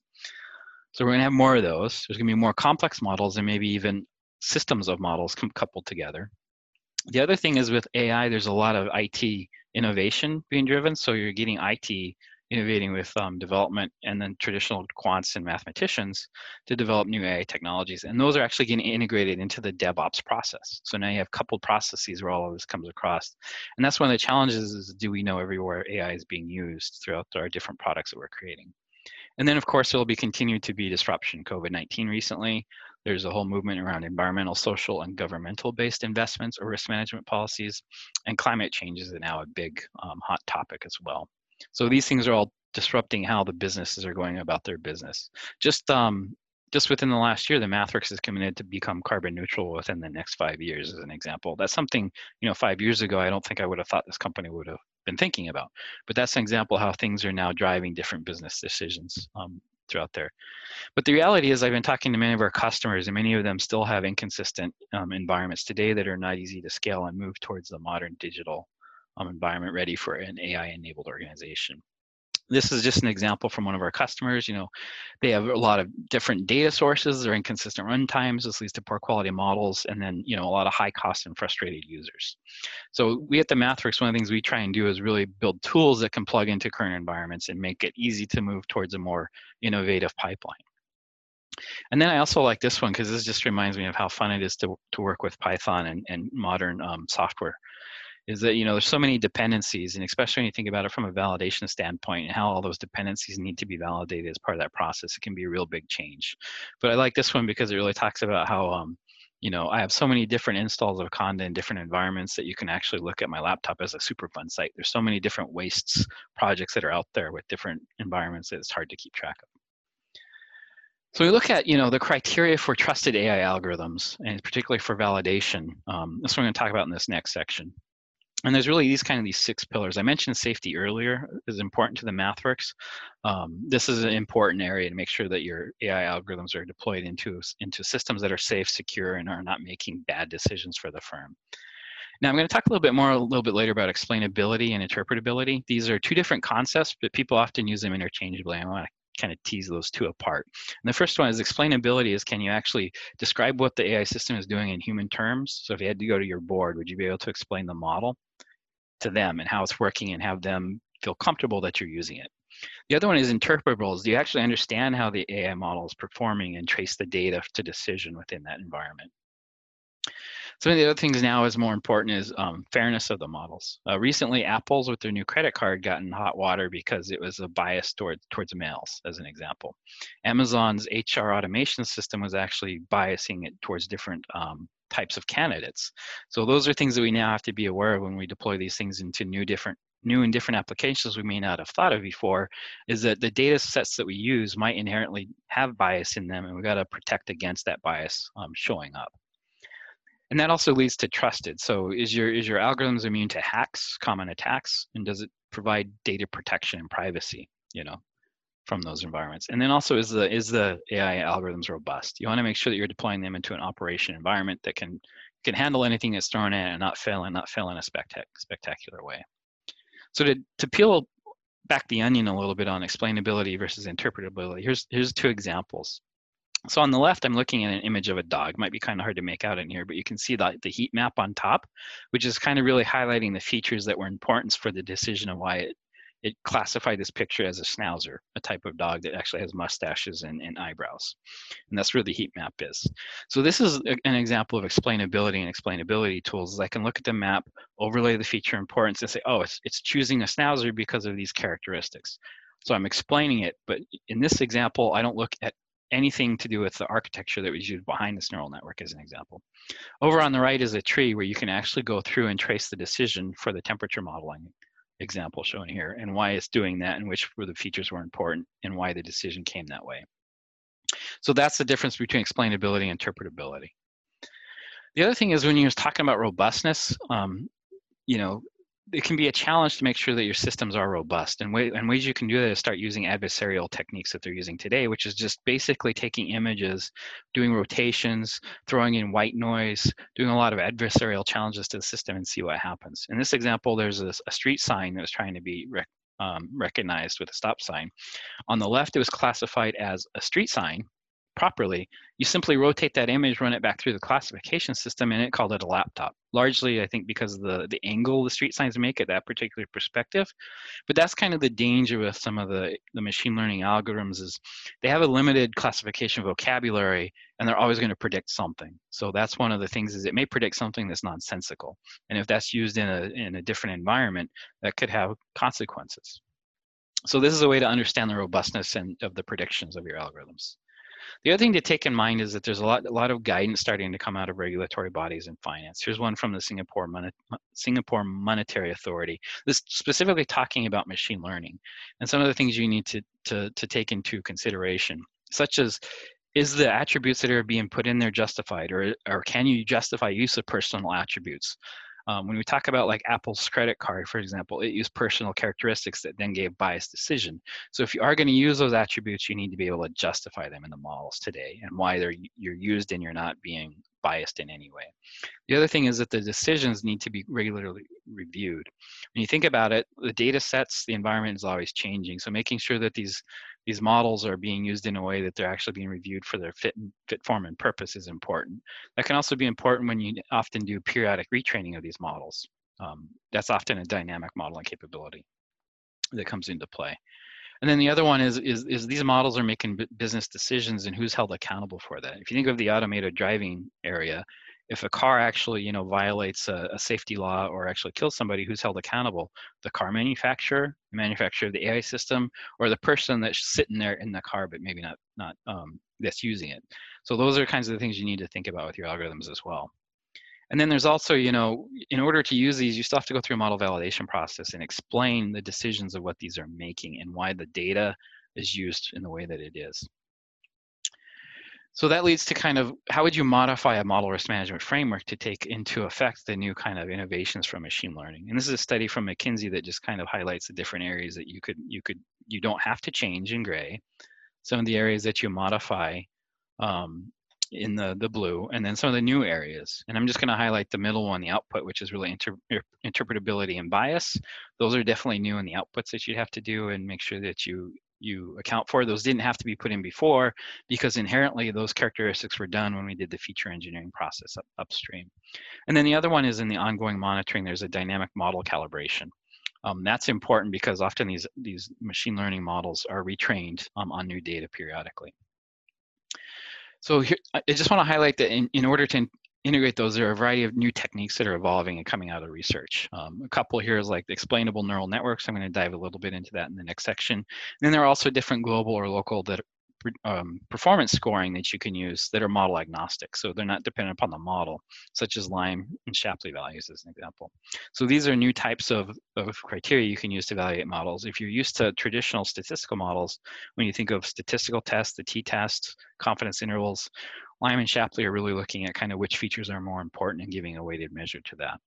So we're going to have more of those. There's going to be more complex models and maybe even systems of models coupled together. The other thing is with AI, there's a lot of IT innovation being driven. So you're getting IT innovating with um, development and then traditional quants and mathematicians to develop new AI technologies. And those are actually getting integrated into the DevOps process. So now you have coupled processes where all of this comes across. And that's one of the challenges is do we know everywhere AI is being used throughout our different products that we're creating? And then of course, there'll be continued to be disruption. COVID-19 recently, there's a whole movement around environmental, social, and governmental based investments or risk management policies. And climate change is now a big um, hot topic as well. So these things are all disrupting how the businesses are going about their business. Just um, just within the last year, the MathWorks is committed to become carbon neutral within the next five years, as an example. That's something, you know, five years ago, I don't think I would have thought this company would have been thinking about. But that's an example how things are now driving different business decisions um, throughout there. But the reality is, I've been talking to many of our customers, and many of them still have inconsistent um, environments today that are not easy to scale and move towards the modern digital um, environment ready for an AI-enabled organization. This is just an example from one of our customers. You know, they have a lot of different data sources. They're inconsistent runtimes. This leads to poor quality models, and then you know a lot of high cost and frustrated users. So we at the MathWorks, one of the things we try and do is really build tools that can plug into current environments and make it easy to move towards a more innovative pipeline. And then I also like this one because this just reminds me of how fun it is to, to work with Python and, and modern um, software is that you know there's so many dependencies and especially when you think about it from a validation standpoint and how all those dependencies need to be validated as part of that process it can be a real big change. But i like this one because it really talks about how um, you know i have so many different installs of conda in different environments that you can actually look at my laptop as a superfund site. There's so many different wastes projects that are out there with different environments that it's hard to keep track of. So we look at, you know, the criteria for trusted AI algorithms, and particularly for validation. Um, that's what I'm going to talk about in this next section and there's really these kind of these six pillars. I mentioned safety earlier is important to the MathWorks. Um, this is an important area to make sure that your AI algorithms are deployed into, into systems that are safe, secure, and are not making bad decisions for the firm. Now I'm going to talk a little bit more a little bit later about explainability and interpretability. These are two different concepts, but people often use them interchangeably. I want to kind of tease those two apart. And the first one is explainability is can you actually describe what the AI system is doing in human terms? So if you had to go to your board, would you be able to explain the model? To them and how it's working and have them feel comfortable that you're using it. The other one is interpretables. Do you actually understand how the AI model is performing and trace the data to decision within that environment? Some of the other things now is more important is um, fairness of the models. Uh, recently, Apple's with their new credit card got in hot water because it was a bias towards towards males, as an example. Amazon's HR automation system was actually biasing it towards different um, types of candidates. So those are things that we now have to be aware of when we deploy these things into new different new and different applications we may not have thought of before is that the data sets that we use might inherently have bias in them and we've got to protect against that bias um, showing up. And that also leads to trusted. So is your is your algorithms immune to hacks common attacks? And does it provide data protection and privacy you know from those environments. And then also is the is the AI algorithms robust? You want to make sure that you're deploying them into an operation environment that can can handle anything that's thrown in and not fail and not fail in a spectac spectacular way. So to, to peel back the onion a little bit on explainability versus interpretability, here's here's two examples. So on the left, I'm looking at an image of a dog. Might be kind of hard to make out in here, but you can see the, the heat map on top, which is kind of really highlighting the features that were important for the decision of why it it classified this picture as a schnauzer, a type of dog that actually has mustaches and, and eyebrows. And that's where the heat map is. So this is a, an example of explainability and explainability tools. I can look at the map, overlay the feature importance, and say, oh, it's, it's choosing a schnauzer because of these characteristics. So I'm explaining it, but in this example, I don't look at anything to do with the architecture that was used behind this neural network as an example. Over on the right is a tree where you can actually go through and trace the decision for the temperature modeling example shown here and why it's doing that and which were the features were important and why the decision came that way. So that's the difference between explainability and interpretability. The other thing is when you're talking about robustness, um, you know, it can be a challenge to make sure that your systems are robust. And, way, and ways you can do that is start using adversarial techniques that they're using today, which is just basically taking images, doing rotations, throwing in white noise, doing a lot of adversarial challenges to the system and see what happens. In this example, there's a, a street sign that was trying to be rec um, recognized with a stop sign. On the left, it was classified as a street sign, properly, you simply rotate that image, run it back through the classification system, and it called it a laptop. Largely, I think, because of the, the angle the street signs make at that particular perspective. But that's kind of the danger with some of the, the machine learning algorithms is they have a limited classification vocabulary, and they're always going to predict something. So that's one of the things is it may predict something that's nonsensical. And if that's used in a, in a different environment, that could have consequences. So this is a way to understand the robustness and of the predictions of your algorithms. The other thing to take in mind is that there's a lot, a lot of guidance starting to come out of regulatory bodies in finance. Here's one from the Singapore, Mon Singapore Monetary Authority. This specifically talking about machine learning and some of the things you need to, to, to take into consideration, such as is the attributes that are being put in there justified or, or can you justify use of personal attributes? Um, when we talk about like Apple's credit card, for example, it used personal characteristics that then gave biased decision. So if you are going to use those attributes, you need to be able to justify them in the models today and why they're you're used and you're not being biased in any way. The other thing is that the decisions need to be regularly reviewed. When you think about it, the data sets, the environment is always changing. So making sure that these these models are being used in a way that they're actually being reviewed for their fit, fit form and purpose is important. That can also be important when you often do periodic retraining of these models. Um, that's often a dynamic modeling capability that comes into play. And then the other one is, is, is these models are making business decisions and who's held accountable for that. If you think of the automated driving area, if a car actually you know violates a, a, safety law or actually kills somebody who's held accountable the car manufacturer the manufacturer of the ai system or the person that's sitting there in the car but maybe not not um, that's using it. So those are kinds of the things you need to think about with your algorithms as well. And then there's also you know in order to use these you still have to go through a model validation process and explain the decisions of what these are making and why the data is used in the way that it is so that leads to kind of how would you modify a model risk management framework to take into effect the new kind of innovations from machine learning? And this is a study from McKinsey that just kind of highlights the different areas that you could you could you don't have to change in gray. Some of the areas that you modify um, in the the blue, and then some of the new areas. And I'm just going to highlight the middle one, the output, which is really inter interpretability and bias. Those are definitely new in the outputs that you'd have to do, and make sure that you you account for. Those didn't have to be put in before because inherently those characteristics were done when we did the feature engineering process up, upstream. And then the other one is in the ongoing monitoring, there's a dynamic model calibration. Um, that's important because often these, these machine learning models are retrained um, on new data periodically. So here, I just want to highlight that in, in order to integrate those, there are a variety of new techniques that are evolving and coming out of research. Um, a couple here is like explainable neural networks. I'm going to dive a little bit into that in the next section. And then there are also different global or local that um, performance scoring that you can use that are model agnostic. So they're not dependent upon the model, such as Lime and Shapley values as an example. So these are new types of, of criteria you can use to evaluate models. If you're used to traditional statistical models, when you think of statistical tests, the t-test, confidence intervals, Lime and Shapley are really looking at kind of which features are more important and giving a weighted measure to that.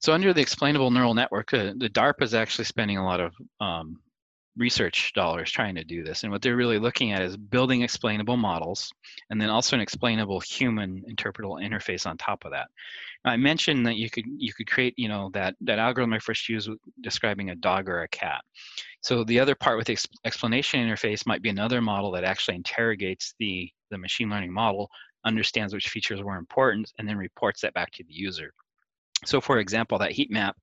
So under the explainable neural network, uh, the DARPA is actually spending a lot of um, research dollars trying to do this. And what they're really looking at is building explainable models and then also an explainable human interpretable interface on top of that. I mentioned that you could you could create, you know, that that algorithm I first used describing a dog or a cat. So the other part with the explanation interface might be another model that actually interrogates the the machine learning model, understands which features were important, and then reports that back to the user. So for example, that heat map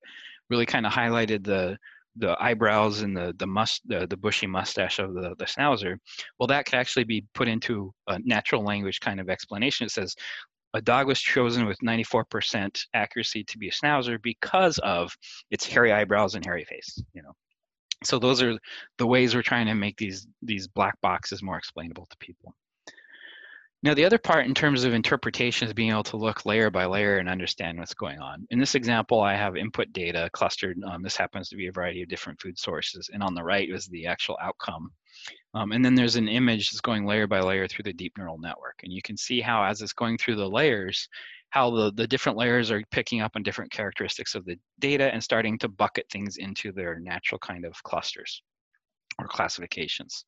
really kind of highlighted the the eyebrows and the the must the, the bushy mustache of the the schnauzer. Well that could actually be put into a natural language kind of explanation. It says a dog was chosen with 94% accuracy to be a schnauzer because of its hairy eyebrows and hairy face you know? So those are the ways we're trying to make these these black boxes more explainable to people now, the other part in terms of interpretation is being able to look layer by layer and understand what's going on. In this example, I have input data clustered. Um, this happens to be a variety of different food sources. And on the right is the actual outcome. Um, and then there's an image that's going layer by layer through the deep neural network. And you can see how as it's going through the layers, how the, the different layers are picking up on different characteristics of the data and starting to bucket things into their natural kind of clusters or classifications.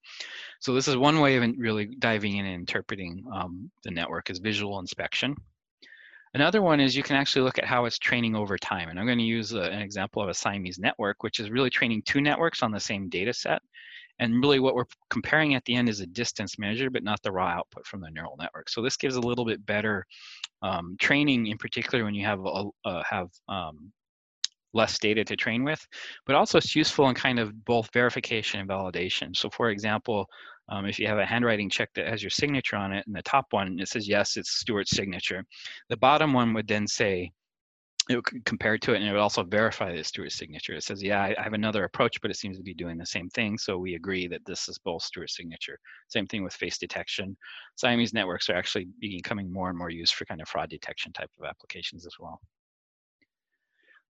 So this is one way of really diving in and interpreting um, the network is visual inspection. Another one is you can actually look at how it's training over time. And I'm going to use a, an example of a Siamese network, which is really training two networks on the same data set. And really what we're comparing at the end is a distance measure, but not the raw output from the neural network. So this gives a little bit better um, training, in particular when you have, a, uh, have um, less data to train with, but also it's useful in kind of both verification and validation. So for example, um, if you have a handwriting check that has your signature on it, and the top one, it says, yes, it's Stuart's signature. The bottom one would then say, it would compare to it and it would also verify that it's Stuart's signature. It says, yeah, I, I have another approach, but it seems to be doing the same thing. So we agree that this is both Stuart's signature. Same thing with face detection. Siamese networks are actually becoming more and more used for kind of fraud detection type of applications as well.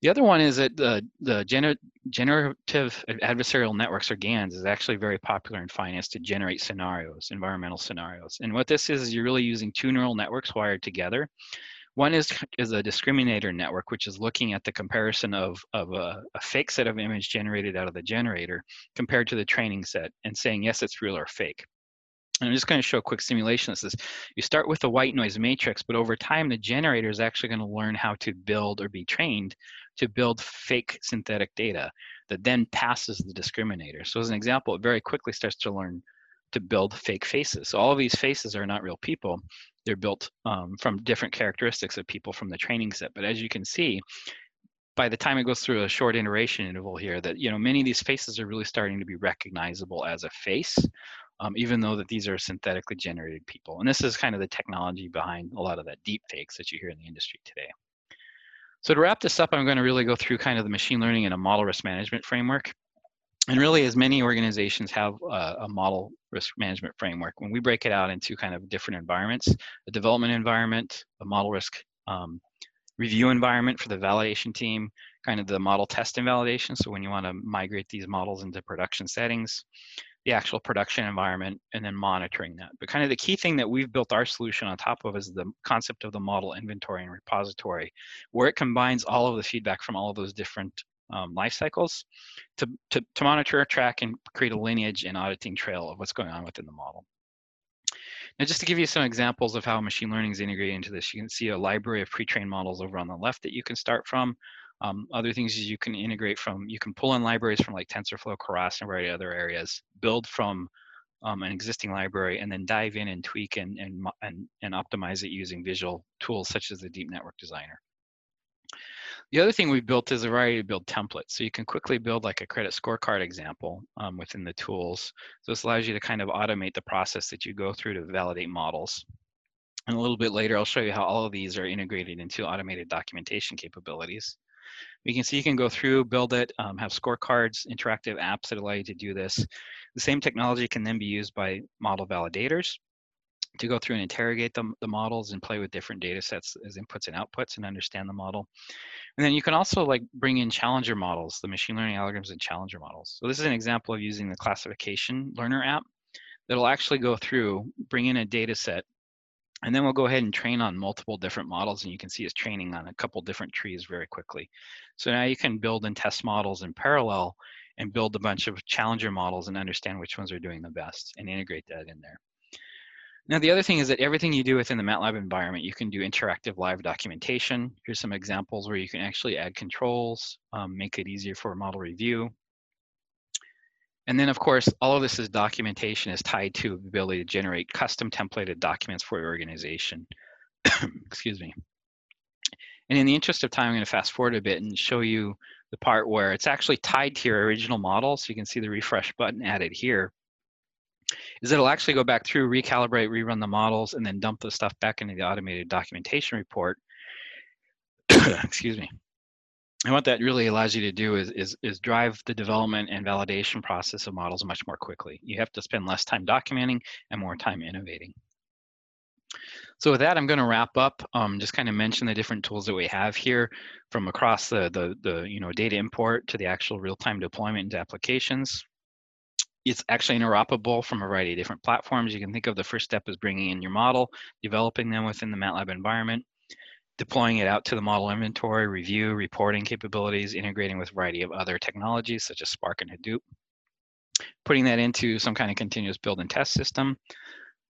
The other one is that the, the gener generative adversarial networks or GANs is actually very popular in finance to generate scenarios, environmental scenarios. And what this is, is you're really using two neural networks wired together. One is, is a discriminator network, which is looking at the comparison of, of a, a fake set of image generated out of the generator compared to the training set and saying, yes, it's real or fake. I'm just going to show a quick simulation. This is you start with a white noise matrix, but over time, the generator is actually going to learn how to build or be trained to build fake synthetic data that then passes the discriminator. So as an example, it very quickly starts to learn to build fake faces. So all of these faces are not real people. They're built um, from different characteristics of people from the training set. But as you can see, by the time it goes through a short iteration interval here, that you know many of these faces are really starting to be recognizable as a face um, even though that these are synthetically generated people. And this is kind of the technology behind a lot of that deep fakes that you hear in the industry today. So to wrap this up, I'm going to really go through kind of the machine learning and a model risk management framework. And really, as many organizations have uh, a model risk management framework, when we break it out into kind of different environments, a development environment, a model risk um, review environment for the validation team, kind of the model test and validation. So when you want to migrate these models into production settings, the actual production environment and then monitoring that. But kind of the key thing that we've built our solution on top of is the concept of the model inventory and repository, where it combines all of the feedback from all of those different um, life cycles to, to, to monitor, track, and create a lineage and auditing trail of what's going on within the model. Now, just to give you some examples of how machine learning is integrated into this, you can see a library of pre-trained models over on the left that you can start from. Um, other things you can integrate from, you can pull in libraries from like TensorFlow, Keras, and a variety of other areas, build from um, an existing library, and then dive in and tweak and, and, and, and optimize it using visual tools such as the Deep Network Designer. The other thing we built is a variety of build templates. So you can quickly build like a credit scorecard example um, within the tools. So this allows you to kind of automate the process that you go through to validate models. And a little bit later, I'll show you how all of these are integrated into automated documentation capabilities. You can see you can go through, build it, um, have scorecards, interactive apps that allow you to do this. The same technology can then be used by model validators to go through and interrogate the, the models and play with different data sets as inputs and outputs and understand the model. And then you can also like bring in challenger models, the machine learning algorithms and challenger models. So this is an example of using the classification learner app that'll actually go through, bring in a data set and then we'll go ahead and train on multiple different models and you can see it's training on a couple different trees very quickly. So now you can build and test models in parallel and build a bunch of challenger models and understand which ones are doing the best and integrate that in there. Now, the other thing is that everything you do within the MATLAB environment, you can do interactive live documentation. Here's some examples where you can actually add controls, um, make it easier for model review. And then, of course, all of this is documentation is tied to the ability to generate custom templated documents for your organization. Excuse me. And in the interest of time, I'm going to fast forward a bit and show you the part where it's actually tied to your original model. So you can see the refresh button added here is it'll actually go back through, recalibrate, rerun the models, and then dump the stuff back into the automated documentation report. Excuse me. And what that really allows you to do is, is, is drive the development and validation process of models much more quickly. You have to spend less time documenting and more time innovating. So with that, I'm going to wrap up. Um, just kind of mention the different tools that we have here, from across the the the you know data import to the actual real-time deployment into applications it's actually interoperable from a variety of different platforms. You can think of the first step as bringing in your model, developing them within the MATLAB environment, deploying it out to the model inventory, review, reporting capabilities, integrating with a variety of other technologies such as Spark and Hadoop, putting that into some kind of continuous build and test system,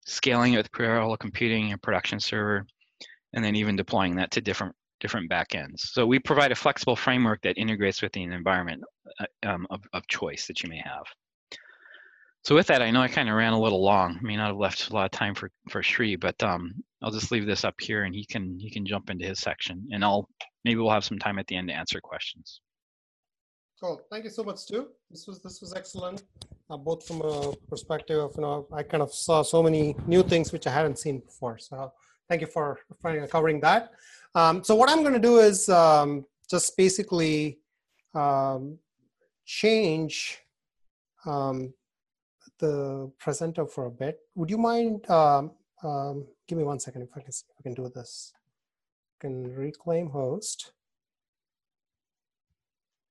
scaling it with parallel computing and production server, and then even deploying that to different different backends. So we provide a flexible framework that integrates with the environment uh, um, of, of choice that you may have. So with that, I know I kind of ran a little long. I may not have left a lot of time for for Sri, but um, I'll just leave this up here, and he can he can jump into his section, and I'll maybe we'll have some time at the end to answer questions. Cool. Thank you so much, Stu. This was this was excellent, uh, both from a perspective of you know I kind of saw so many new things which I hadn't seen before. So thank you for, for covering that. Um, so what I'm going to do is um, just basically um, change um, the presenter for a bit. Would you mind, um, um, give me one second if I can see if I can do this. I can reclaim host.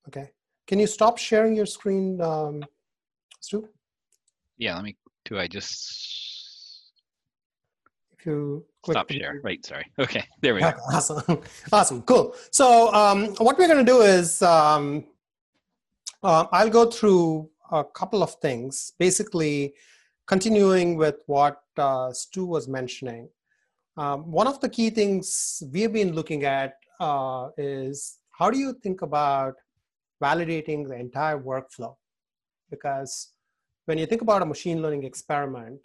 Okay. Can you stop sharing your screen, um, Stu? Yeah, let me, do I just. If you click. Stop share, right, sorry. Okay, there we go. Awesome, awesome, cool. So um, what we're gonna do is, um, uh, I'll go through a couple of things. Basically, continuing with what uh, Stu was mentioning, um, one of the key things we've been looking at uh, is how do you think about validating the entire workflow? Because when you think about a machine learning experiment,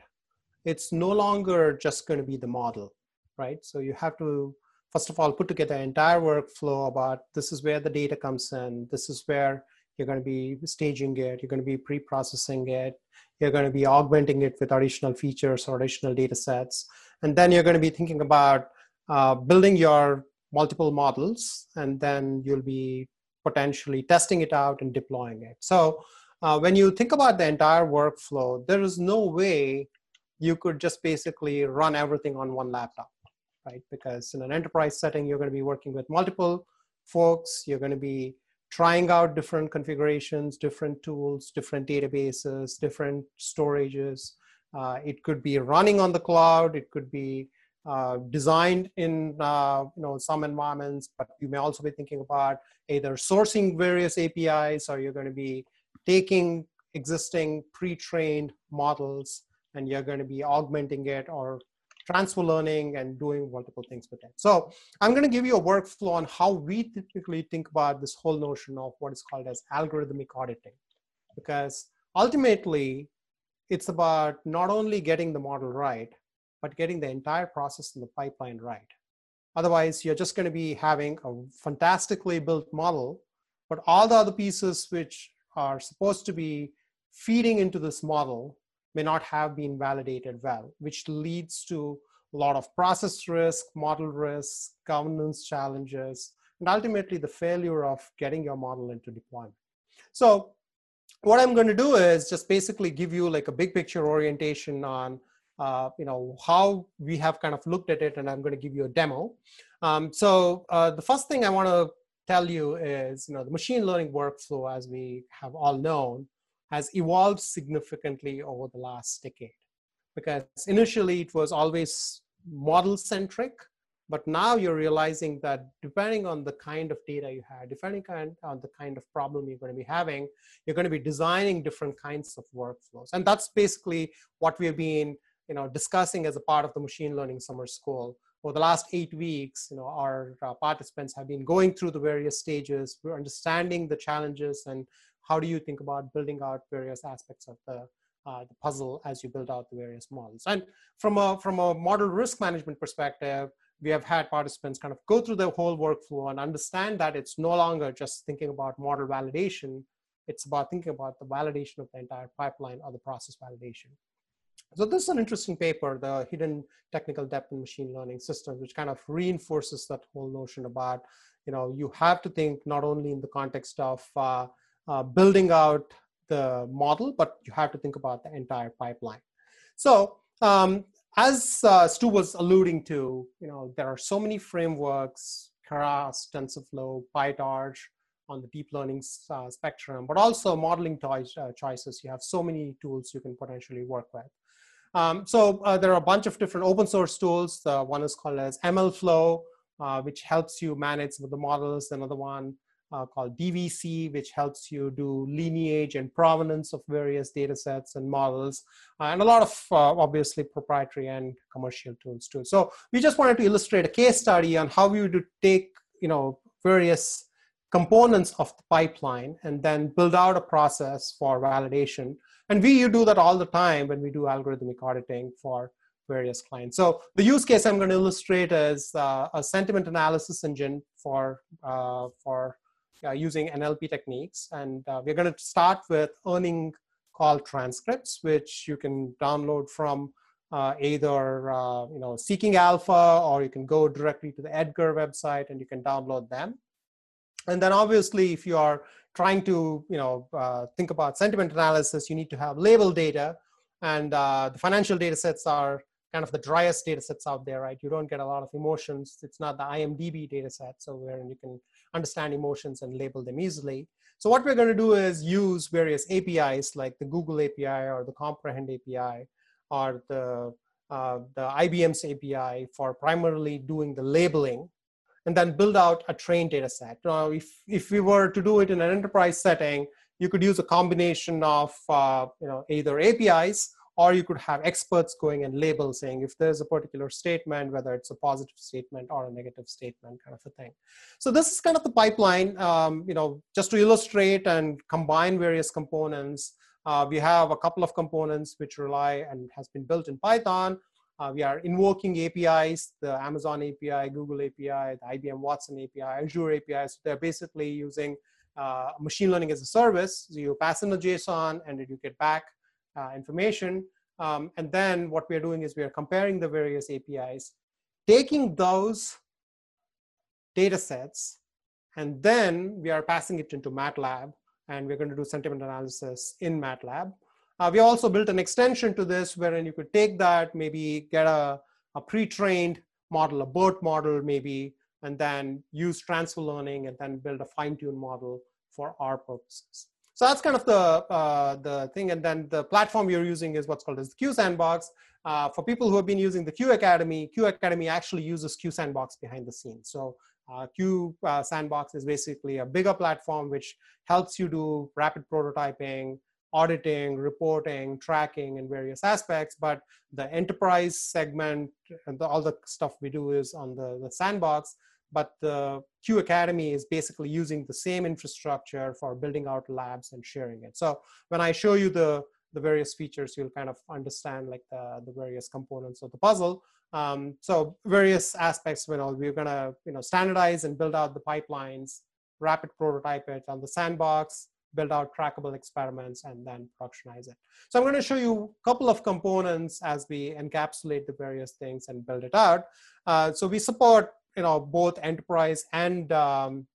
it's no longer just going to be the model, right? So you have to, first of all, put together an entire workflow about this is where the data comes in, this is where you're going to be staging it, you're going to be pre-processing it, you're going to be augmenting it with additional features or additional data sets. And then you're going to be thinking about uh, building your multiple models, and then you'll be potentially testing it out and deploying it. So uh, when you think about the entire workflow, there is no way you could just basically run everything on one laptop, right? Because in an enterprise setting, you're going to be working with multiple folks, you're going to be trying out different configurations, different tools, different databases, different storages. Uh, it could be running on the cloud. It could be uh, designed in uh, you know some environments, but you may also be thinking about either sourcing various APIs or you're going to be taking existing pre-trained models and you're going to be augmenting it or transfer learning and doing multiple things with it. So I'm going to give you a workflow on how we typically think about this whole notion of what is called as algorithmic auditing. Because ultimately, it's about not only getting the model right, but getting the entire process in the pipeline right. Otherwise, you're just going to be having a fantastically built model, but all the other pieces which are supposed to be feeding into this model may not have been validated well, which leads to a lot of process risk, model risk, governance challenges, and ultimately the failure of getting your model into deployment. So what I'm going to do is just basically give you like a big picture orientation on uh, you know how we have kind of looked at it, and I'm going to give you a demo. Um, so uh, the first thing I want to tell you is you know the machine learning workflow, as we have all known, has evolved significantly over the last decade. Because initially it was always model centric, but now you're realizing that depending on the kind of data you have, depending on the kind of problem you're going to be having, you're going to be designing different kinds of workflows. And that's basically what we've been you know, discussing as a part of the machine learning summer school. For the last eight weeks, you know, our uh, participants have been going through the various stages. We're understanding the challenges and how do you think about building out various aspects of the uh, the puzzle as you build out the various models. And from a from a model risk management perspective, we have had participants kind of go through the whole workflow and understand that it's no longer just thinking about model validation. It's about thinking about the validation of the entire pipeline or the process validation. So this is an interesting paper, the hidden technical debt in machine learning systems, which kind of reinforces that whole notion about, you know, you have to think not only in the context of uh, uh, building out the model, but you have to think about the entire pipeline. So um, as uh, Stu was alluding to, you know, there are so many frameworks, Keras, TensorFlow, PyTorch on the deep learning uh, spectrum, but also modeling uh, choices. You have so many tools you can potentially work with. Um, so uh, there are a bunch of different open source tools. Uh, one is called as MLflow, which helps you manage the models. Another one uh, called DVC, which helps you do lineage and provenance of various data sets and models, uh, and a lot of uh, obviously proprietary and commercial tools too. So we just wanted to illustrate a case study on how you would take you know various components of the pipeline and then build out a process for validation. And we you do that all the time when we do algorithmic auditing for various clients. So the use case I'm going to illustrate is uh, a sentiment analysis engine for uh, for uh, using NLP techniques. And uh, we're going to start with earning call transcripts, which you can download from uh, either uh, you know Seeking Alpha or you can go directly to the Edgar website and you can download them. And then obviously, if you are trying to you know uh, think about sentiment analysis, you need to have label data, and uh, the financial data sets are kind of the driest data sets out there, right? You don't get a lot of emotions. It's not the IMDb data set, so where you can understand emotions and label them easily. So what we're going to do is use various APIs like the Google API or the Comprehend API or the, uh, the IBM's API for primarily doing the labeling and then build out a trained data set. Now, if, if we were to do it in an enterprise setting, you could use a combination of uh, you know, either APIs or you could have experts going and label saying if there's a particular statement, whether it's a positive statement or a negative statement kind of a thing. So this is kind of the pipeline, um, you know, just to illustrate and combine various components. Uh, we have a couple of components which rely and has been built in Python. Uh, we are invoking APIs, the Amazon API, Google API, the IBM Watson API, Azure API. So they're basically using uh, machine learning as a service. So you pass in a JSON and you get back information. Um, and then what we're doing is we are comparing the various APIs, taking those data sets, and then we are passing it into MATLAB, and we're going to do sentiment analysis in MATLAB. Uh, we also built an extension to this wherein you could take that, maybe get a, a pre-trained model, a BERT model maybe, and then use transfer learning and then build a fine-tuned model for our purposes. So that's kind of the, uh, the thing. And then the platform you're using is what's called as the Q Sandbox. Uh, for people who have been using the Q Academy, Q Academy actually uses Q Sandbox behind the scenes. So uh, Q uh, Sandbox is basically a bigger platform which helps you do rapid prototyping, auditing, reporting, tracking, and various aspects. But the enterprise segment and the, all the stuff we do is on the, the sandbox but the Q Academy is basically using the same infrastructure for building out labs and sharing it. So when I show you the, the various features, you'll kind of understand like the, the various components of the puzzle. Um, so various aspects, you know, we're gonna you know standardize and build out the pipelines, rapid prototype it on the sandbox, build out trackable experiments, and then productionize it. So I'm to show you a couple of components as we encapsulate the various things and build it out. Uh, so we support you know both enterprise and um,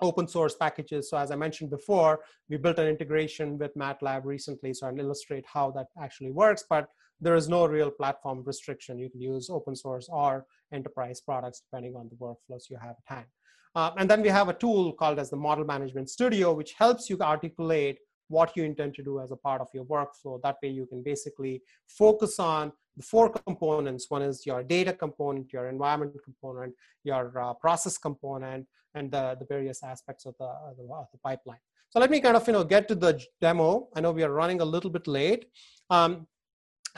open source packages. So as I mentioned before, we built an integration with MATLAB recently, so I'll illustrate how that actually works, but there is no real platform restriction. You can use open source or enterprise products depending on the workflows you have at hand. Uh, and then we have a tool called as the Model Management Studio, which helps you articulate what you intend to do as a part of your workflow. That way you can basically focus on the four components. One is your data component, your environment component, your uh, process component, and the, the various aspects of the, the, of the, pipeline. So let me kind of you know get to the demo. I know we are running a little bit late. Um,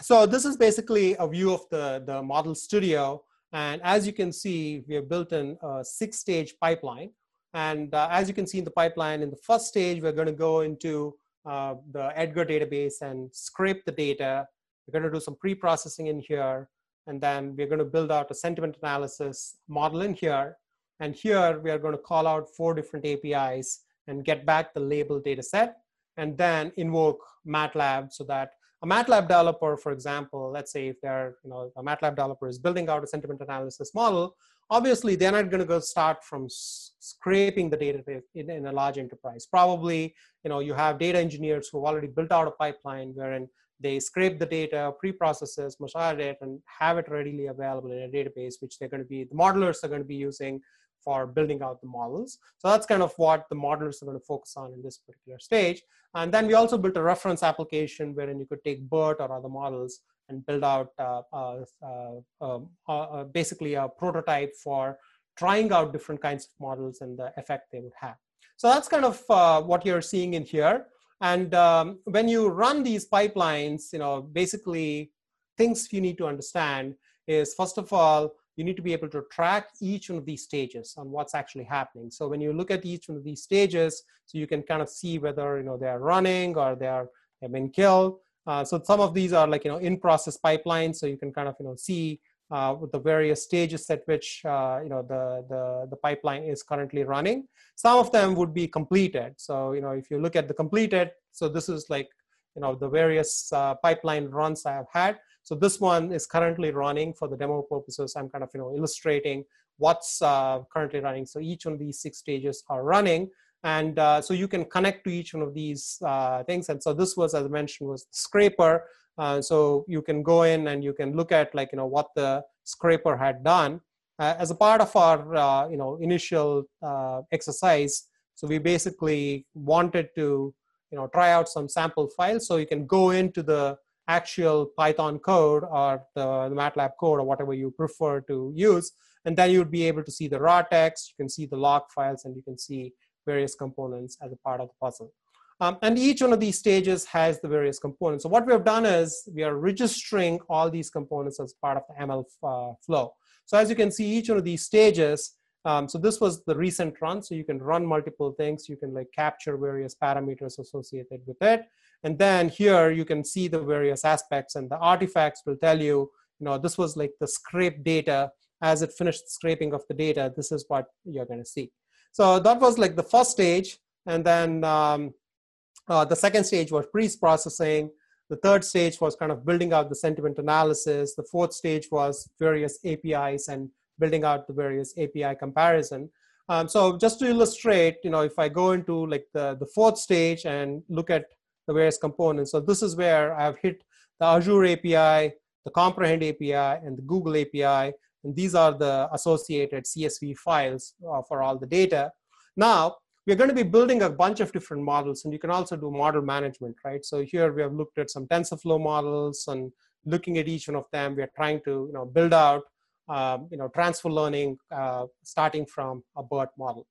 so this is basically a view of the, the model studio. And as you can see, we have built in a six stage pipeline. And uh, as you can see in the pipeline, in the first stage, we're going to go into uh, the Edgar database and scrape the data. We're going to do some pre-processing in here. And then we're going to build out a sentiment analysis model in here. And here we are going to call out four different APIs and get back the label data set and then invoke MATLAB so that a MATLAB developer, for example, let's say if they're, you know, a MATLAB developer is building out a sentiment analysis model, obviously they're not going to go start from scraping the data in, in, a large enterprise. Probably, you know, you have data engineers who have already built out a pipeline wherein they scrape the data, pre-processes, massage it, and have it readily available in a database, which they're going to be, the modelers are going to be using for building out the models. So that's kind of what the modelers are going to focus on in this particular stage. And then we also built a reference application wherein you could take BERT or other models and build out uh, uh, uh, um, basically a prototype for trying out different kinds of models and the effect they would have. So that's kind of what you're seeing in here. And um, when you run these pipelines, you know, basically things you need to understand is first of all, you need to be able to track each one of these stages on what's actually happening. So when you look at each one of these stages, so you can kind of see whether you know they're running or they are have been killed. Uh, so some of these are like you know in process pipelines, so you can kind of you know see uh, the various stages at which uh, you know the, the the pipeline is currently running. Some of them would be completed. So you know if you look at the completed, so this is like you know the various uh, pipeline runs I have had. So this one is currently running for the demo purposes. I'm kind of you know illustrating what's uh, currently running. So each one of these six stages are running. And uh, so you can connect to each one of these uh, things. And so this was, as I mentioned, was the scraper. Uh, so you can go in and you can look at like, you know, what the scraper had done. Uh, as a part of our, uh, you know, initial exercise, so we basically wanted to, you know, try out some sample files. So you can go into the actual Python code or the, the, MATLAB code or whatever you prefer to use. And then you'd be able to see the raw text, you can see the log files, and you can see various components as a part of the puzzle. Um, and each one of these stages has the various components. So what we have done is we are registering all these components as part of the ML uh, flow. So as you can see, each one of these stages, um, so this was the recent run. So you can run multiple things. You can like capture various parameters associated with it. And then here you can see the various aspects and the artifacts will tell you, you know, this was like the scrape data. As it finished scraping of the data, this is what you're going to see. So that was like the first stage. And then um, uh, the second stage was pre-processing. The third stage was kind of building out the sentiment analysis. The fourth stage was various APIs and building out the various API comparison. Um, so just to illustrate, you know, if I go into like the, the fourth stage and look at the various components. So this is where I've hit the Azure API, the Comprehend API, and the Google API. And these are the associated CSV files uh, for all the data. Now, we're going to be building a bunch of different models, and you can also do model management, right? So here we have looked at some TensorFlow models and looking at each one of them. We are trying to you know, build out um, you know, transfer learning uh, starting from a BERT model.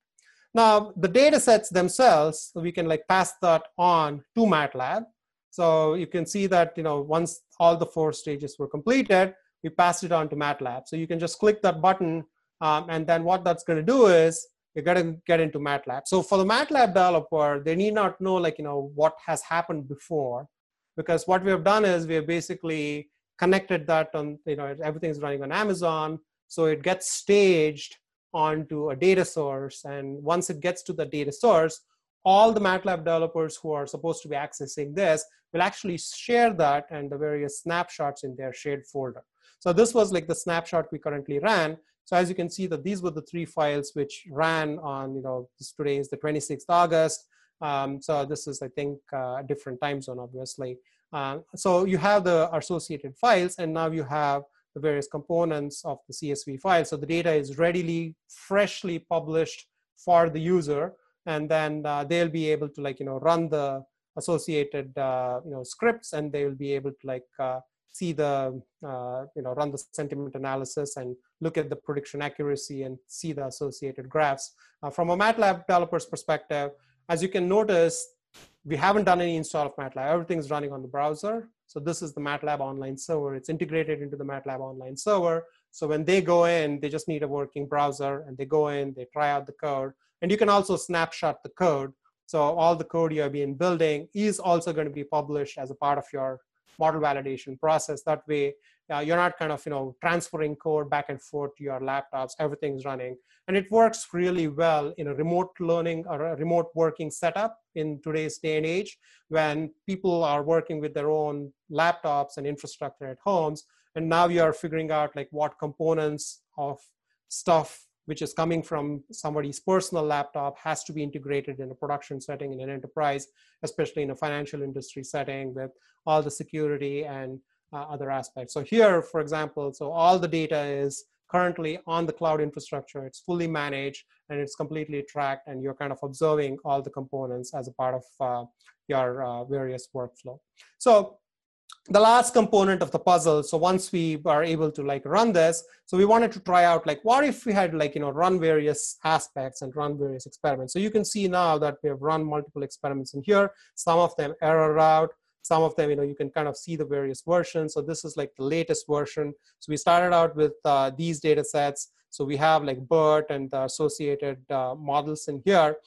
Now, the data sets themselves, we can like pass that on to MATLAB. So you can see that, you know, once all the four stages were completed, we passed it on to MATLAB. So you can just click that button, um, and then what that's going to do is you're going to get into MATLAB. So for the MATLAB developer, they need not know like, you know, what has happened before, because what we have done is we have basically connected that on, you know, everything's running on Amazon. So it gets staged onto a data source. And once it gets to the data source, all the MATLAB developers who are supposed to be accessing this will actually share that and the various snapshots in their shared folder. So this was like the snapshot we currently ran. So as you can see that these were the three files which ran on, you know, today is the 26th August. Um, so this is, I think, uh, a different time zone, obviously. Uh, so you have the associated files, and now you have the various components of the CSV file. So the data is readily, freshly published for the user, and then uh, they'll be able to like you know run the associated uh, you know scripts and they will be able to like uh, see the uh, you know run the sentiment analysis and look at the prediction accuracy and see the associated graphs. Uh, from a matlab developer's perspective as you can notice we haven't done any install of matlab. Everything's running on the browser. So this is the matlab online server. It's integrated into the matlab online server. So when they go in they just need a working browser and they go in they try out the code. And you can also snapshot the code. So all the code you have been building is also going to be published as a part of your model validation process. That way, uh, you're not kind of you know transferring code back and forth to your laptops. Everything's running, and it works really well in a remote learning or a remote working setup in today's day and age when people are working with their own laptops and infrastructure at homes. And now you're figuring out like what components of stuff which is coming from somebody's personal laptop has to be integrated in a production setting in an enterprise, especially in a financial industry setting with all the security and uh, other aspects. So here, for example, so all the data is currently on the cloud infrastructure. It's fully managed and it's completely tracked and you're kind of observing all the components as a part of uh, your uh, various workflow. So the last component of the puzzle so once we are able to like run this so we wanted to try out like what if we had like you know run various aspects and run various experiments. So you can see now that we have run multiple experiments in here. Some of them error out. Some of them you know you can kind of see the various versions. So this is like the latest version. So we started out with uh, these data sets. So we have like BERT and the associated uh, models in here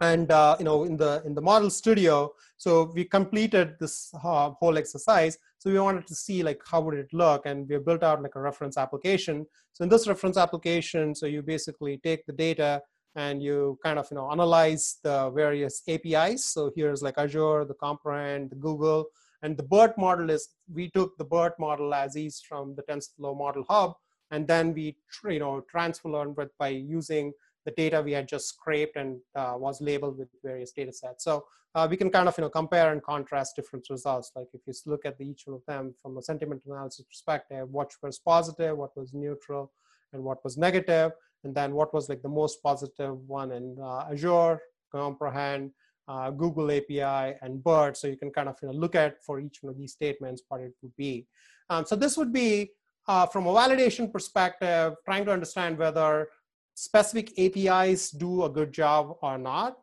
and uh, you know in the in the model studio so we completed this uh, whole exercise. So we wanted to see like how would it look? And we built out like a reference application. So in this reference application so you basically take the data and you kind of you know analyze the various apis so here's like azure the comprehend the google. And the BERT model is we took the BERT model as is from the TensorFlow model hub. And then we you know transfer it by using the data we had just scraped and uh, was labeled with various data sets. So uh, we can kind of you know compare and contrast different results. Like if you look at the, each one of them from a sentiment analysis perspective, what was positive, what was neutral, and what was negative, and then what was like the most positive one in uh, Azure, Comprehend, uh, Google API, and BERT. So you can kind of you know look at for each one of these statements what it would be. Um, so this would be uh, from a validation perspective, trying to understand whether specific APIs do a good job or not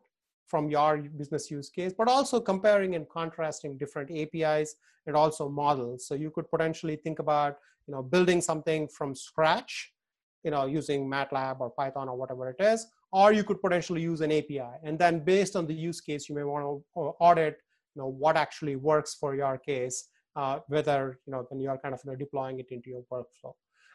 from your business use case, but also comparing and contrasting different APIs and also models. So you could potentially think about, you know, building something from scratch, you know, using MATLAB or Python or whatever it is, or you could potentially use an API. And then based on the use case, you may want to audit, you know, what actually works for your case, uh, whether, you know, when you're kind of you know, deploying it into your workflow.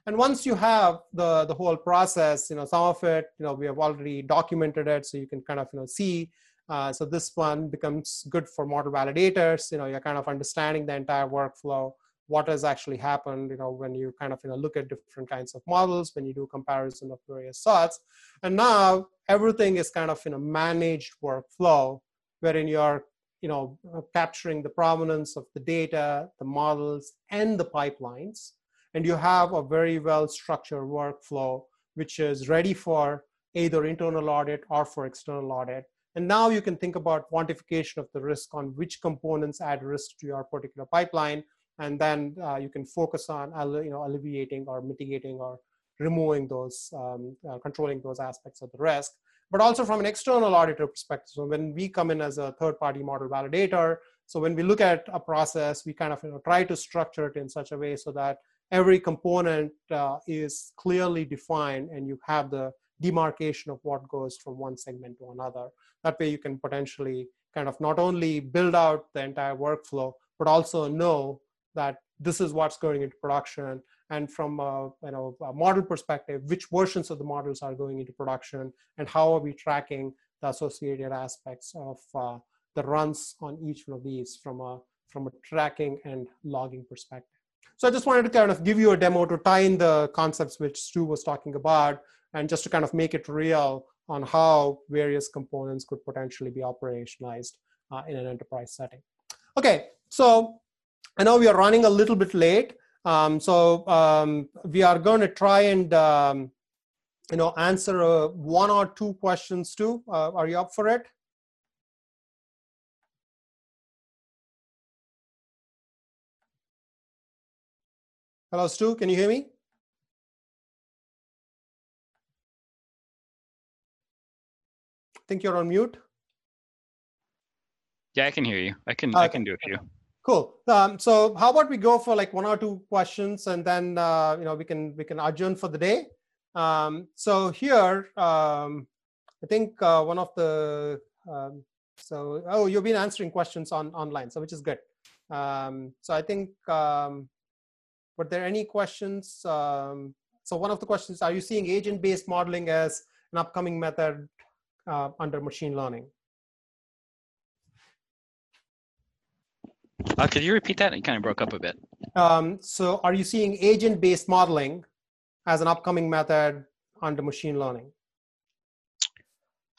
And once you have the, the whole process, you know, some of it, you know, we have already documented it, so you can kind of, you know, see. Uh, so this one becomes good for model validators. You know, you're kind of understanding the entire workflow, what has actually happened, you know, when you kind of, you know, look at different kinds of models, when you do comparison of various sorts. And now everything is kind of in a managed workflow, wherein you're you know, capturing the provenance of the data, the models, and the pipelines and you have a very well structured workflow which is ready for either internal audit or for external audit. And now you can think about quantification of the risk on which components add risk to your particular pipeline. And then uh, you can focus on you know, alleviating or mitigating or removing those, um, uh, controlling those aspects of the risk. But also from an external auditor perspective, so when we come in as a third party model validator, so when we look at a process, we kind of you know, try to structure it in such a way so that every component uh, is clearly defined and you have the demarcation of what goes from one segment to another. That way you can potentially kind of not only build out the entire workflow, but also know that this is what's going into production. And from a, you know, a model perspective, which versions of the models are going into production and how are we tracking the associated aspects of uh, the runs on each one of these from a, from a tracking and logging perspective. So I just wanted to kind of give you a demo to tie in the concepts which Stu was talking about and just to kind of make it real on how various components could potentially be operationalized uh, in an enterprise setting. Okay, so I know we are running a little bit late. Um, so um, we are going to try and um, you know answer uh, one or two questions too. Uh, are you up for it? Hello, Stu, can you hear me? I think you're on mute. Yeah, I can hear you. I can okay. I can do a few. Cool. Um, so how about we go for like one or two questions and then uh, you know we can we can adjourn for the day. Um, so here, um, I think uh, one of the um, so oh you've been answering questions on online, so which is good. Um, so I think um, were there any questions? Um, so one of the questions: Are you seeing agent-based modeling as an upcoming method uh, under machine learning? Uh, could you repeat that? It kind of broke up a bit. Um, so are you seeing agent-based modeling as an upcoming method under machine learning?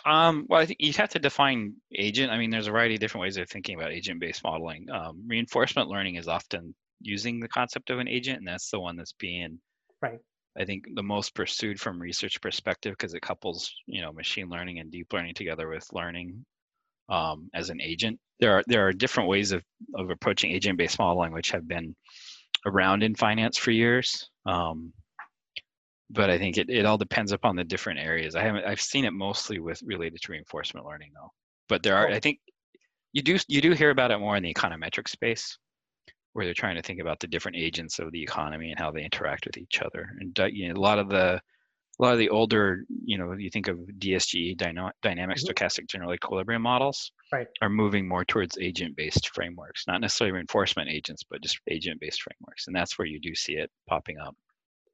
Um, well, I think you have to define agent. I mean, there's a variety of different ways of thinking about agent-based modeling. Um, reinforcement learning is often using the concept of an agent, and that's the one that's being, right. I think, the most pursued from research perspective because it couples, you know, machine learning and deep learning together with learning um, as an agent. There are there are different ways of of approaching agent-based modeling which have been around in finance for years. Um, but I think it, it all depends upon the different areas. I haven't I've seen it mostly with related to reinforcement learning though. But there are I think you do you do hear about it more in the econometric space where they're trying to think about the different agents of the economy and how they interact with each other. And you know, a lot of the a lot of the older, you know, you think of DSGE, dyno- dynamic mm-hmm. stochastic general equilibrium models, right. are moving more towards agent-based frameworks, not necessarily reinforcement agents, but just agent-based frameworks, and that's where you do see it popping up.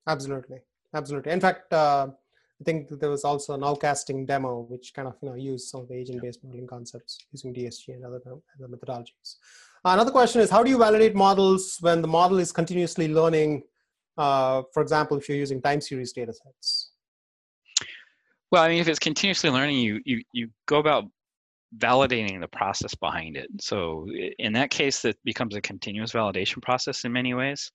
Absolutely, absolutely. In fact, uh, I think there was also an nowcasting demo which kind of you know used some of the agent-based modeling concepts using DSG and other, other methodologies. Another question is how do you validate models when the model is continuously learning? Uh, for example, if you're using time series data sets. Well, I mean, if it's continuously learning, you you you go about validating the process behind it. So in that case, that becomes a continuous validation process in many ways.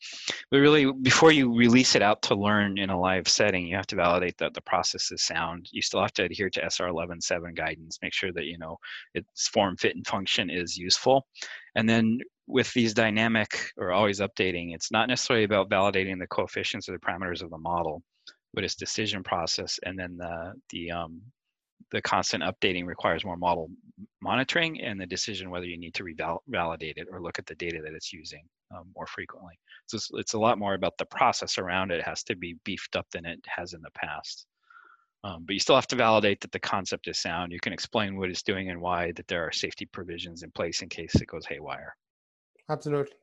But really, before you release it out to learn in a live setting, you have to validate that the process is sound. You still have to adhere to SR 11.7 guidance, make sure that you know its form, fit, and function is useful. And then with these dynamic or always updating, it's not necessarily about validating the coefficients or the parameters of the model but its decision process and then the the um, the constant updating requires more model monitoring and the decision whether you need to revalidate it or look at the data that it's using um, more frequently. So it's, it's, a lot more about the process around it. it has to be beefed up than it has in the past. Um, but you still have to validate that the concept is sound. You can explain what it's doing and why, that there are safety provisions in place in case it goes haywire. Absolutely.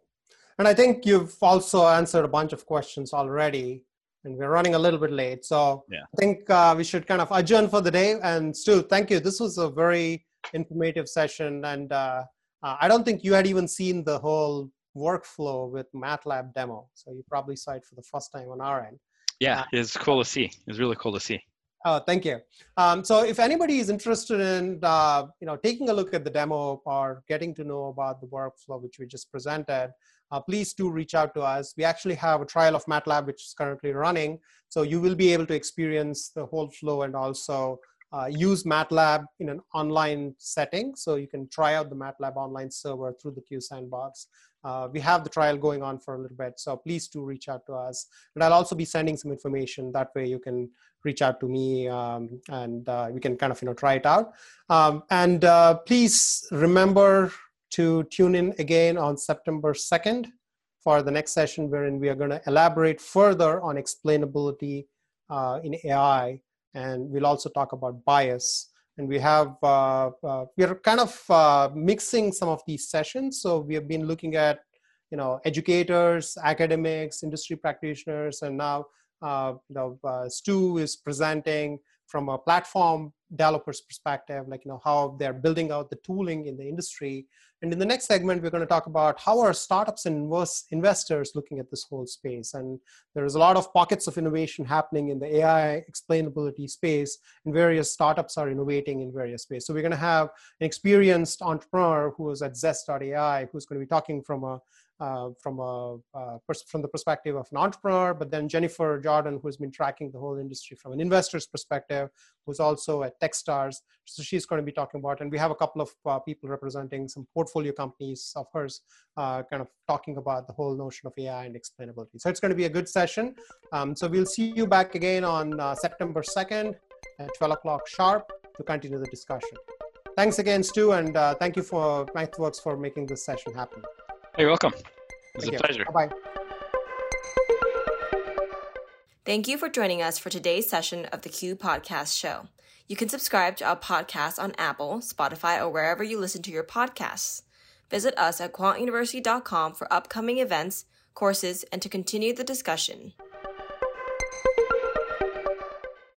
And I think you've also answered a bunch of questions already and we're running a little bit late. So yeah. I think uh, we should kind of adjourn for the day. And Stu, thank you. This was a very informative session. And uh, uh, I don't think you had even seen the whole workflow with MATLAB demo. So you probably saw it for the first time on our end. Yeah, uh, it's cool to see. It's really cool to see. Oh, thank you. Um, so if anybody is interested in, uh, you know, taking a look at the demo or getting to know about the workflow which we just presented, uh, please do reach out to us. We actually have a trial of MATLAB which is currently running. So you will be able to experience the whole flow and also uh, use MATLAB in an online setting. So you can try out the MATLAB online server through the QuSandbox. Uh, we have the trial going on for a little bit. So please do reach out to us. And I'll also be sending some information. That way you can reach out to me um, and uh, we can kind of, you know, try it out. Um, and uh, please remember to tune in again on September 2nd for the next session wherein we are going to elaborate further on explainability uh, in AI and we'll also talk about bias. And we have uh, uh, we are kind of uh, mixing some of these sessions. So we have been looking at you know educators academics industry practitioners. And now uh, you know uh, stu is presenting from a platform developer's perspective, like you know how they're building out the tooling in the industry. And in the next segment, we're going to talk about how are startups and investors looking at this whole space. And there is a lot of pockets of innovation happening in the AI explainability space, and various startups are innovating in various ways. So we're going to have an experienced entrepreneur who is at Zest.ai, who's going to be talking from a uh, from a uh, pers- from the perspective of an entrepreneur, but then Jennifer Jordan, who's been tracking the whole industry from an investor's perspective, who's also at TechStars. So she's going to be talking about, and we have a couple of uh, people representing some portfolio companies of hers, uh, kind of talking about the whole notion of AI and explainability. So it's going to be a good session. Um, so we'll see you back again on uh, September 2nd at 12 o'clock sharp to continue the discussion. Thanks again, Stu, and thank you for MathWorks for making this session happen. You're welcome. It's a you. pleasure. Bye-bye. Thank you for joining us for today's session of the Q Podcast Show. You can subscribe to our podcast on Apple, Spotify, or wherever you listen to your podcasts. Visit us at quantuniversity.com for upcoming events, courses, and to continue the discussion.